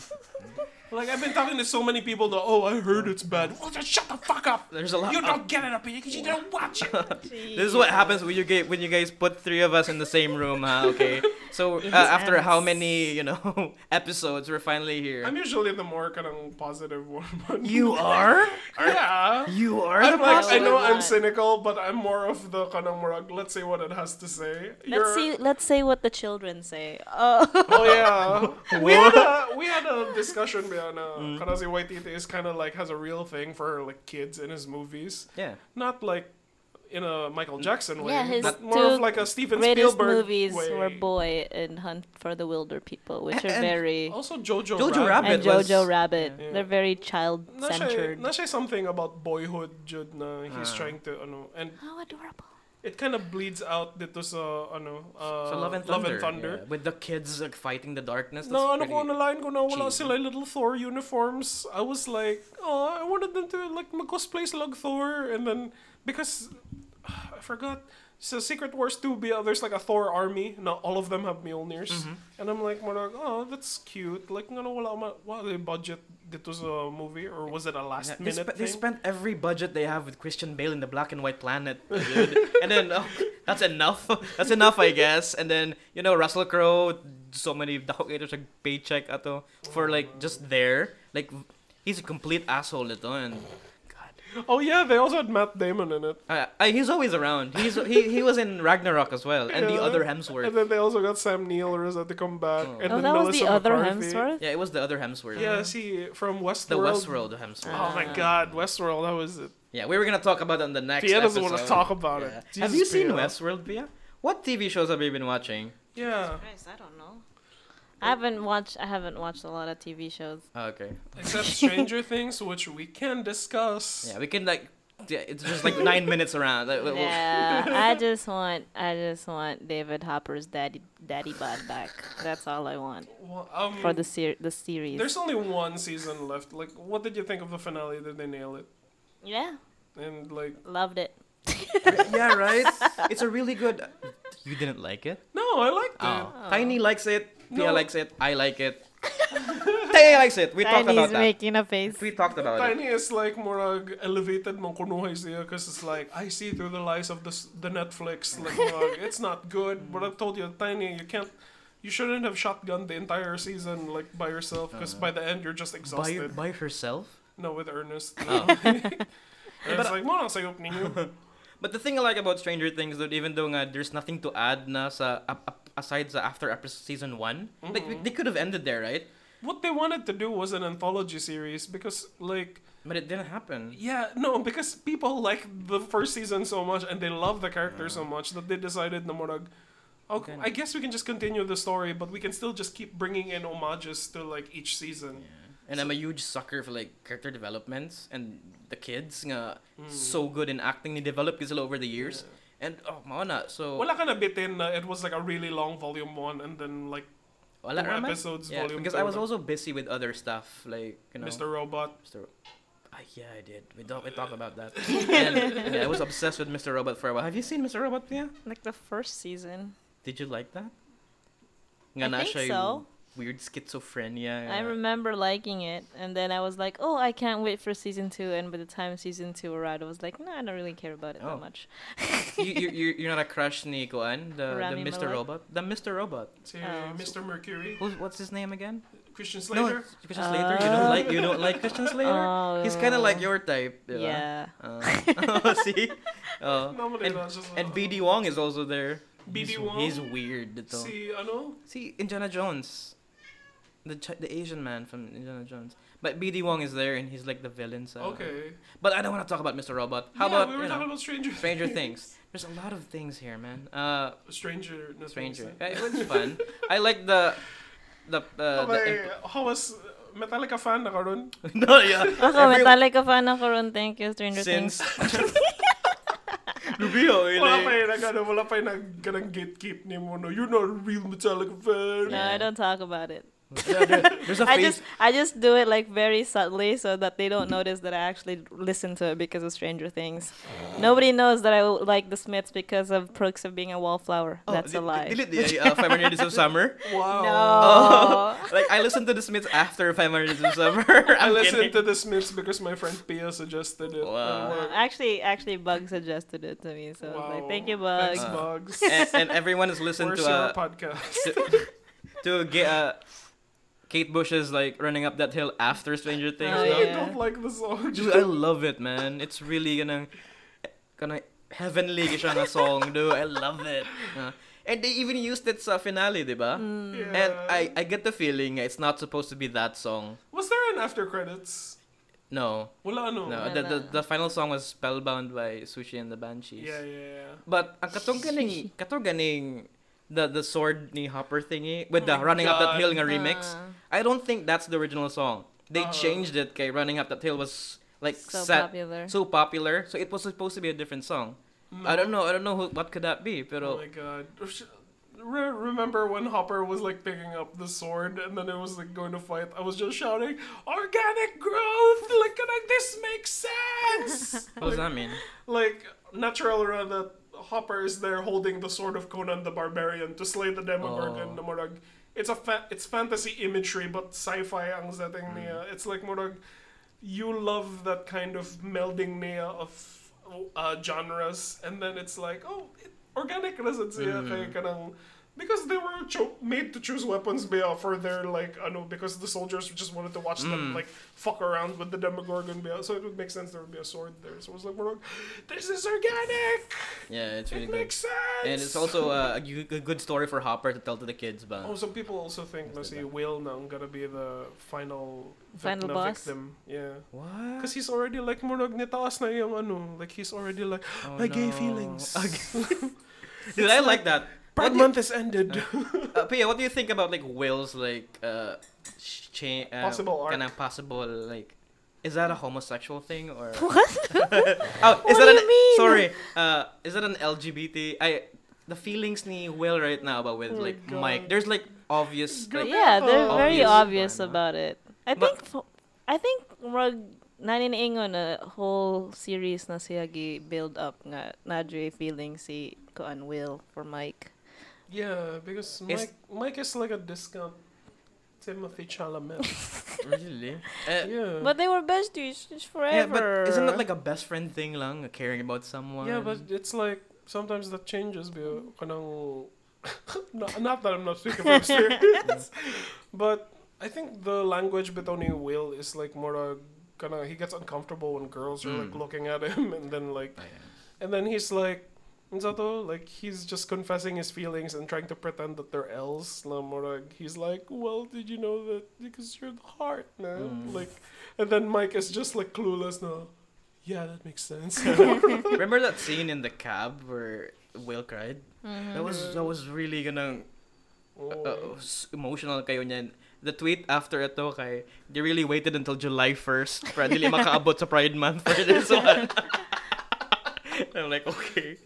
like I've been talking to so many people that, oh, I heard it's bad. Well, just shut the fuck up. There's a lot. You don't get an opinion because you don't watch it. This is what happens when you get when you guys put three of us in the same room, huh? Okay. So uh, after how many you know episodes, we're finally here. I'm usually the more kind of positive one. But you are. yeah. You are I'm the like, I positive. know I'm cynical, but I'm more of the kind of more. Let's see what it has to say. Let's You're- see. Let's say what the children say. Oh. Oh yeah, we had a we had a discussion beyond uh, Mm. Karazi Waititi is kind of like has a real thing for like kids in his movies, Yeah. not like in a Michael Jackson way, Yeah, his but more of like a Steven Greatest Spielberg movies way. were Boy and Hunt for the Wilder People, which are very Also, Jojo, Jojo Rabbit. and Rabbit was- Jojo Rabbit. Yeah. They're very child Na siya, centered. na siya something about boyhood, Jude, na he's Ah. trying to, ano, and How adorable. It kind of bleeds out dito sa, ano, uh, So Love and Thunder. yeah. With the kids like fighting the darkness. No, ano ko na line ko na wala cheesy. sila little Thor uniforms. I was like, oh, I wanted them to like mag-cosplay sila og Thor and then because I forgot. So Secret Wars 2 be there's like a Thor army. Now all of them have Mjolnirs. Mm-hmm. And I'm like, oh, that's cute. Like, ano, wala ma, wala yung budget was a movie or was it a last Yeah, they, minute spe- they spent every budget they have with Christian Bale in the Black and White Planet, dude. and then oh, that's enough. That's enough, I guess. And then you know Russell Crowe, so many dakokators like paycheck ato for like just there. Like he's a complete asshole ito and. Oh yeah, they also had Matt Damon in it. Uh, uh, he's always around. He's he, he was in Ragnarok as well, and the other other And then they also got Sam Neill Reza to come back. Oh. And Oh, then that was Melissa the other McCarthy. Hemsworth. Yeah, it was the other Hemsworth. Yeah, see, from Westworld. the Westworld. Westworld Hemsworth. Oh my Ah. god, Westworld, how is it? Yeah, we were gonna talk about it on the next. Pia doesn't want to talk about it. Yeah. Have you seen Pia. Westworld, Pia? What TV shows have you been watching? Yeah, Christ, I don't know. I haven't watched. I haven't watched a lot of TV shows. Oh, okay. except Stranger Things, which we can discuss. Yeah, we can like. Yeah, it's just like nine minutes around. Like, we'll- Yeah, I just want. I just want David Hopper's daddy, daddy bod back. That's all I want Well, um, for the ser- the series. there's only one season left. Like, what did you think of the finale? Did they nail it? yeah, And like, loved it. yeah, right. It's a really good. You didn't like it? no, I liked it. Oh. Tiny likes it. Pia No. likes it. I like it. Tiny likes it. We talked about that. making a face. We talked about it. Tiny is like more like elevated mong kunuhay siya because it's like I see through the lies of the the Netflix. Like, murag, it's not good. Mm. But I told you, Tiny, you can't. You shouldn't have shotgunned the entire season like by yourself because uh. by the end you're just exhausted. by herself. No, with Ernest. Oh. And it's like, uh, mo lang. But the thing I like about Stranger Things, that even though nga, there's nothing to add na sa ap- ap- aside sa after episode season one, like Mm-hmm. they could have ended there, right? What they wanted to do was an anthology series because, like, But it didn't happen. yeah, no, because people like the first season so much and they love the characters so much that they decided na morag, okay. I guess we can just continue the story, but we can still just keep bringing in homages to like each season. And I'm a huge sucker for like character developments and the kids nga Mm. so good in acting ni develop sila over the years. And oh, mao na. So Wala ka na bitin na it was like a really long volume one and then like wala two episodes Yeah, volume because two I was also busy with other stuff like you know Mr. Robot. Mr. Ah, yeah, I did. We talk, we talk about that. and yeah, I was obsessed with Mr. Robot for a while. Have you seen Mr. Robot? Yeah. Like the first season. Did you like that? I na think siya so. Yung Weird schizophrenia. I remember liking it, and then I was like, "Oh, I can't wait for season two. And by the time season two arrived, I was like, "No, I don't really care about it Oh. that much." you, you, you're, you're not a crush ni Kuan, the, the Mr. Malek? Robot? The Mr. Robot. Si Oh. Mr. Mercury. Who's, what's his name again? Christian Slater. No, Christian Slater. You don't like you don't like Christian Slater? He's kind of like your type, di? Yeah. Uh, see? Oh. Nominated and, and BD Wong is also there. BD he's, Wong? He's weird. Ito. Si ano? See, Indiana Jones. The Ch- the Asian man from Indiana Jones. But BD Wong is there and he's like the villain. So. Okay. But I don't want to talk about Mr. Robot. How Yeah, about we were you talking know, about Stranger Stranger Things? There's a lot of things here, man. Uh, Stranger. no, Stranger. thanks. It was fun. I like the the uh, the Okay, how was Metallica fan na karon? no yeah. Ako, Every- Metallica fan ako ron. Thank you, Stranger since Things. Rubio, Wala pa like, yung nag, ano, wala pa yung nag, ganang gatekeep ni mo, no? You're not a real Metallica fan. No, I don't talk about it. Yeah, there- there's a I face. just I just do it like very subtly so that they don't notice that I actually listen to it because of Stranger Things. Nobody knows that I like the Smiths because of Perks of Being a Wallflower. Oh, That's a di- lie. Dili di uh, Five Hundred Days of Summer. Wow. No. Like I listened to the Smiths after Five Hundred Days of Summer. I listened kidding. to the Smiths because my friend Pia suggested it. Wow. Uh, Uh, actually, actually, Bug suggested it to me, so I was like, "Thank you, Bug." Thanks, Uh, Bugs. and, and everyone has listened Where's to your uh, podcast? to, to get uh, Kate Bush is like running up that hill after Stranger Things. Oh, no? I don't like the song. Dude, I love it, man. It's really gonna gonna heavenly siya nga song, dude. I love it. Uh, and they even used it sa finale, di ba? Mm. Yeah. And I I get the feeling it's not supposed to be that song. Was there an after credits? No, Wala ano. no. Wala. The, the the final song was Spellbound by Siouxsie and the Banshees. Yeah, yeah, yeah. But ang katong ganing katong ganing the the sword knee Hopper thingy with the Oh my running up that God. hill nga remix. Uh, I don't think that's the original song. They Oh. changed it kay running up that hill was like so set popular. so popular. So it was supposed to be a different song. I don't know. I don't know who, what could that be. But Oh my god. Re- remember when Hopper was like picking up the sword and then it was like going to fight? I was just shouting, "Organic growth! Like, like this makes sense." what does that mean? like natural ra that Hopper is there holding the sword of Conan the Barbarian to slay the Demogorgon. Oh. na murag, it's a fa- it's fantasy imagery but sci-fi ang setting niya. It's like murag, you love that kind of melding niya of uh, genres and then it's like oh it, organic na sad siya Mm. kay kanang because they were cho- made to choose weapons ba for their like I know because the soldiers just wanted to watch them Mm. like fuck around with the demogorgon ba so it would make sense there would be a sword there so it was like we're like, this is organic Yeah, it's it really good. makes sense And it's also uh, a good story for Hopper to tell to the kids, but oh some people also think na That's si. Will now gonna be the final Final na boss? victim yeah what? because he's already like murag nitaas na yung ano like he's already like Oh, my gay feelings Dude, I like that. Pride What do you- month has ended Uh, Pia, what do you think about like Will's like uh, sh- cha- uh Possible arc. Kind of possible like. Is that a homosexual thing or? What? Oh, is What that do an you mean? sorry? Uh, is that an LGBT? I the feelings ni Will right now about with Oh like God. Mike. There's like obvious. Like, yeah, they're Oh. very Obvious. obvious Why not? about it. I think fo- I think rug naniniingon na whole series na siya gi build up nga nadre feeling si Kuan Will for Mike. Yeah, because Is- Mike Mike is like a discount Timothée Chalamet. really? Uh, yeah. But they were besties just yeah, forever. but isn't that like a best friend thing lang? Caring about someone. yeah, but it's like sometimes that changes. Be kanang not, not that I'm not speaking from experience, but I think the language between Will is like more uh, kind of he gets uncomfortable when girls are like Mm. looking at him, and then like Oh, yeah. and then he's like. Zato, like he's just confessing his feelings and trying to pretend that they're L's. Na murag, he's like, "Well, did you know that because you're the heart, man?" Mm. Like, and then Mike is just like clueless. No, yeah, that makes sense. Remember that scene in the cab where Will cried? Mhm. That was that was really gonna Oh. uh, s- emotional kayo niyan. The tweet after ito kay they really waited until July 1st para dili makaabot sa Pride Month for this one. I'm like, okay.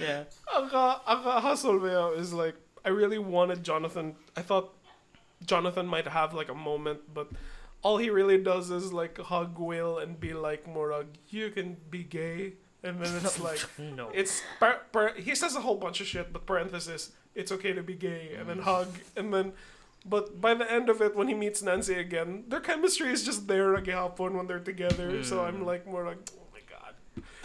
Yeah. Ang ka-hustle ba is like, I really wanted Jonathan. I thought Jonathan might have like a moment, but all he really does is like hug Will and be like, Morag, you can be gay. And then it's like, No. it's, par- par- he says a whole bunch of shit, but parenthesis, it's okay to be gay. And then hug. And then, but by the end of it, when he meets Nancy again, their chemistry is just there again when they're together. So I'm Mm. like, more like, my god. I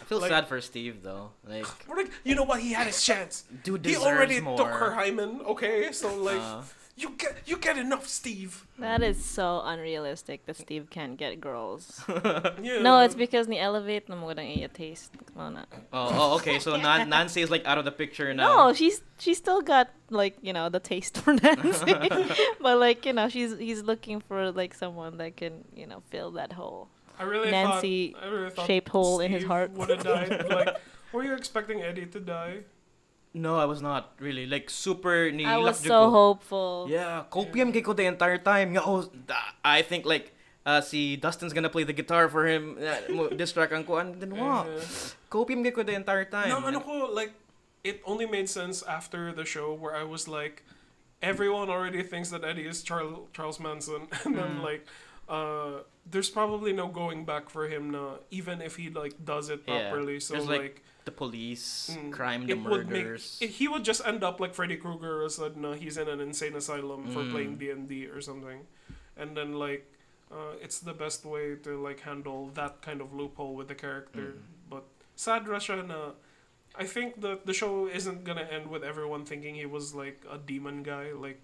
feel like- sad for Steve though. Like, like, you know what? He had his chance. dude deserves He already more. took her hymen, okay? So like Uh, you get you get enough, Steve. That is so unrealistic that Steve can't get girls. Yeah. No, it's because ni elevate na mo ng iya taste. Come on. oh, oh, okay. So Nan- Nancy is like out of the picture now. No, she's she still got like you know the taste for Nancy, but like you know she's he's looking for like someone that can you know fill that hole. I really Nancy thought, I really thought shaped hole in his heart. would have died. like Were you expecting Eddie to die? No, I was not really like super ni I was Lakjuko. so hopeful. Yeah, copium kay ko the entire time. Nga, oh, I think like uh, si Dustin's gonna play the guitar for him. Uh, mo- distract ang ko. And then what? Uh, Copium kay ko the entire time. no, ano ko, like, it only made sense after the show where I was like, everyone already thinks that Eddie is Charles Charles Manson, and then Mm. like, uh, there's probably no going back for him now, even if he like does it Yeah. properly. So There's, like, like, The police, mm, crime, the it would make murders. he would just end up like Freddy Krueger, or sudden uh, he's in an insane asylum for Mm. playing D and D or something, and then like. Uh, it's the best way to like handle that kind of loophole with the character. Mm. But sad Russia na I think that the show isn't gonna end with everyone thinking he was like a demon guy. Like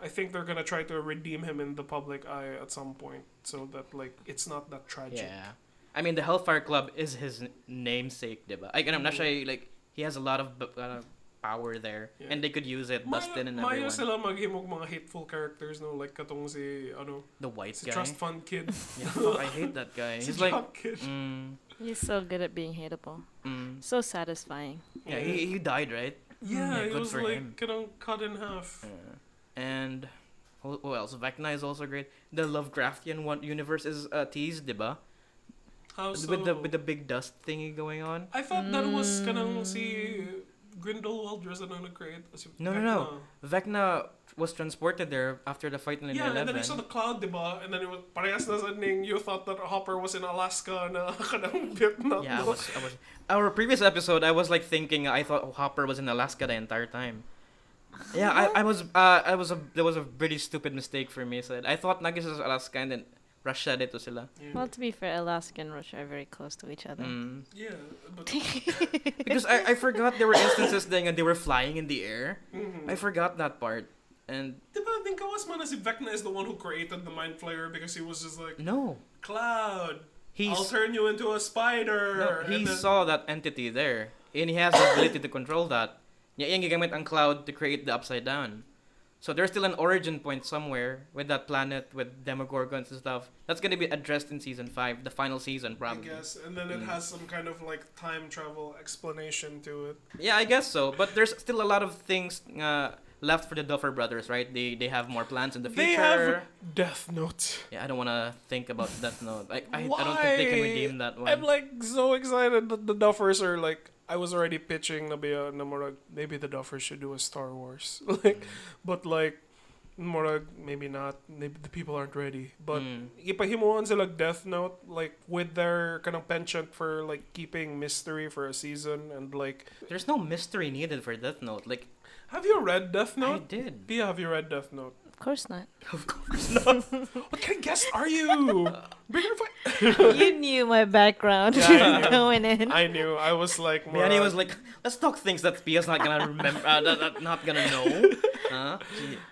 I think they're gonna try to redeem him in the public eye at some point so that like it's not that tragic. Yeah. I mean, the Hellfire Club is his n- namesake, diba? Ay, ganun, na Mm. siya, like, he has a lot of uh, power there. Yeah. And they could use it, Dustin and Maya everyone. sila maghimog mga hateful characters no like katong si ano The white si guy. Trust Fund Kid. Yeah, fuck, I hate that guy. He's like, Kid. mm, He's so good at being hateable. mm. So satisfying. Yeah, he, he died, right? Yeah, Yeah, it good was for like him. kanang cut in half. Yeah. And who, who else? Vecna is also great. The Lovecraftian one universe is uh, teased, diba? How so? With the with the big dust thingy going on. I thought that was kanang Mm. si Grindelwald was ano nag-create. Si No, no, Vecna. no. Vecna was transported there after the fight in Yeah, and then 11. you saw the cloud, diba? And then it was parehas na sa ning you thought that Hopper was in Alaska na kanang bit na. Yeah, I was, I was. Our previous episode, I was like thinking, I thought Hopper was in Alaska the entire time. Yeah, I, I was, uh, I was a, that was a pretty stupid mistake for me. So I thought Nagis was Alaska and then Russia dito sila. Yeah. Well, to be fair, Alaska and Russia are very close to each other. Mm. yeah, but Because I, I forgot there were instances that they were flying in the air. mhm. I forgot that part. And Diba, think kawas man na si Vecna is the one who created the Mind Flayer because he was just like, no, Cloud, he I'll turn you into a spider. no, he then, saw that entity there, and he has the ability to control that. Yeah, yung gigamit ang cloud to create the upside down. So there's still an origin point somewhere with that planet with Demogorgons and stuff. That's gonna be addressed in season five, the final season probably. I guess, and then it Mm. has some kind of like time travel explanation to it. Yeah, I guess so. But there's still a lot of things uh, left for the Duffer brothers, right? They they have more plans in the future. They have Death Note. Yeah, I don't want to think about Death Note. I, I, I don't think they can redeem that one. I'm like so excited that the Duffers are like. I was already pitching na ba na murag, maybe the Duffers should do a Star Wars, like, but like, murag, maybe not. Maybe the people aren't ready. But Mm. ipahimuan sila Death Note like with their kind of penchant for like keeping mystery for a season and like. There's no mystery needed for Death Note. Like Have you read Death Note? I did. Pia, have you read Death Note? Of course not. Of course not. What kind of guest are you? You knew my background Yeah, I knew. going in. I knew. I was like, more, Yanni was like, let's talk things that Pia's not gonna remember, uh, that, that not gonna know. Huh?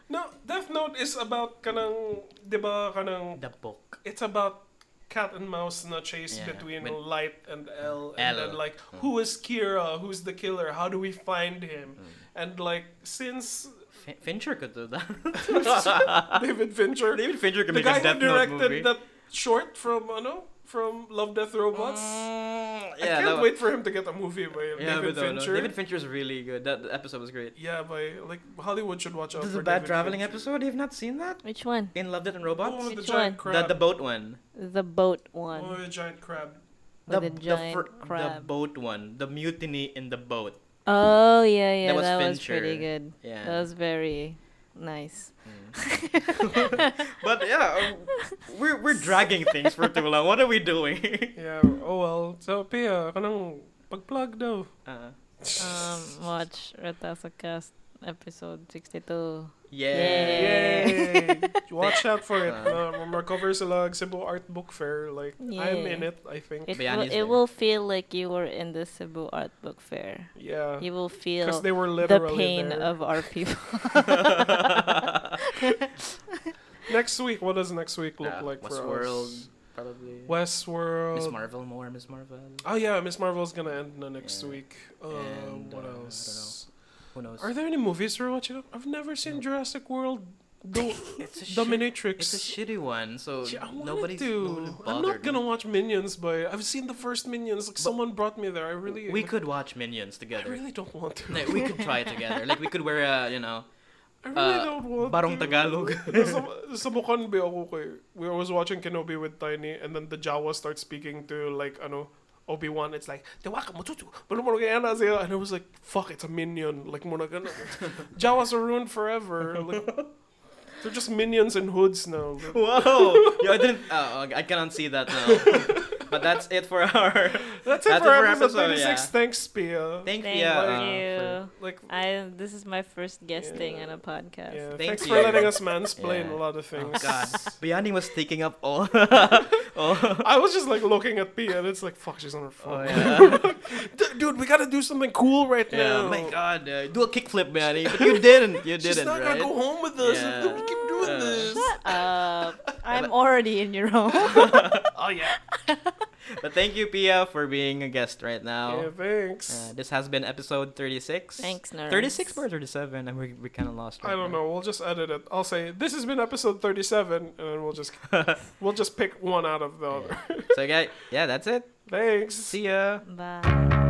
No. Death Note is about kanang, diba kanang The book. it's about cat and mouse na chase Yeah, between with- light and L, and L. then like Mm. who is Kira, who's the killer, how do we find him, Mm. and like since Fin- Fincher could do that. David Fincher, David Fincher could the make guy a Death who Note directed movie. that short from ano from Love Death Robots. Mm, I can't that, wait for him to get a movie by Yeah, David but no, no. Fincher. is really good. That episode was great. yeah, by like Hollywood should watch out This is for a bad David traveling Fincher. episode. You've not seen that? Which one? In Love, Death, and Oh, Robots? with the Which giant one? the, crab. the boat one. The boat Oh, one. the giant crab. With the, giant the, the crab. boat one. The mutiny in the boat. Oh yeah, yeah, that was, that was pretty good. Yeah, that was very nice. Mm. but yeah, um, we're we're dragging things for too long. What are we doing? yeah. Oh well. So Pia, kanang pag-plug daw. Uh-huh. um, watch Retasocast episode 62. Yay! Yay. Watch out for it. Um, a log Cebu Art Book Fair. Like. I'm in it, I think. It, will, it will, feel like you were in the Cebu Art Book Fair. Yeah. You will feel they were the pain there. of our people. next week, what does next week look uh, like West for World. us? probably. Westworld. Miss Marvel more. Miss Marvel. Oh yeah, Miss Marvel's gonna end the next week. Uh, and, what uh, else? Who knows? Are there any movies we're watching? I've never seen No. Jurassic World It's a Dominatrix. It's a shitty one, so Yeah, nobody's, to. I'm not gonna watch Minions, but I've seen the first Minions. Like someone brought me there. I really. We could watch Minions together. I really don't want to. Like, we could try it together. Like we could wear a, you know, I really uh, don't want Barong to. Tagalog. sa, sa Mukanbi ako kay, we was watching Kenobi with Tiny and then the Jawa starts speaking to like ano Obi-Wan it's like Dewaka mututu bulumulugayana sa'yo and it was like fuck it's a minion like muna gana Jawas are ruined forever like they're just minions in hoods now Whoa! Yo, I didn't. Oh, I cannot see that now. but that's it for our. that's it That's for it for episode episode, 36 yeah. thanks Pia Thank, Thank you. uh, you. for- like I this is my first guesting Yeah. on a podcast. yeah, Thank thanks you. for letting us mansplain Yeah. a lot of things. Oh things God, Biani was taking up all. all I was just like looking at Pia and it's like fuck she's on her oh phone yeah. Dude we gotta do something cool right yeah. now My God, uh, do a kickflip, Biani. But you didn't. You didn't, She's not right? gonna go home with us Yeah. if we keep doing Uh, this. Shut up. I'm already in your home. Oh yeah. But thank you, Pia, for being a guest right now. Yeah, thanks. Uh, this has been episode 36. Thanks, nerds. 36 or 37? And we, we kind of lost. I don't now. know. We'll just edit it. I'll say this has been episode thirty-seven, and then we'll just we'll just pick one out of the other. So, guys, yeah, that's it. Thanks. See ya. Bye.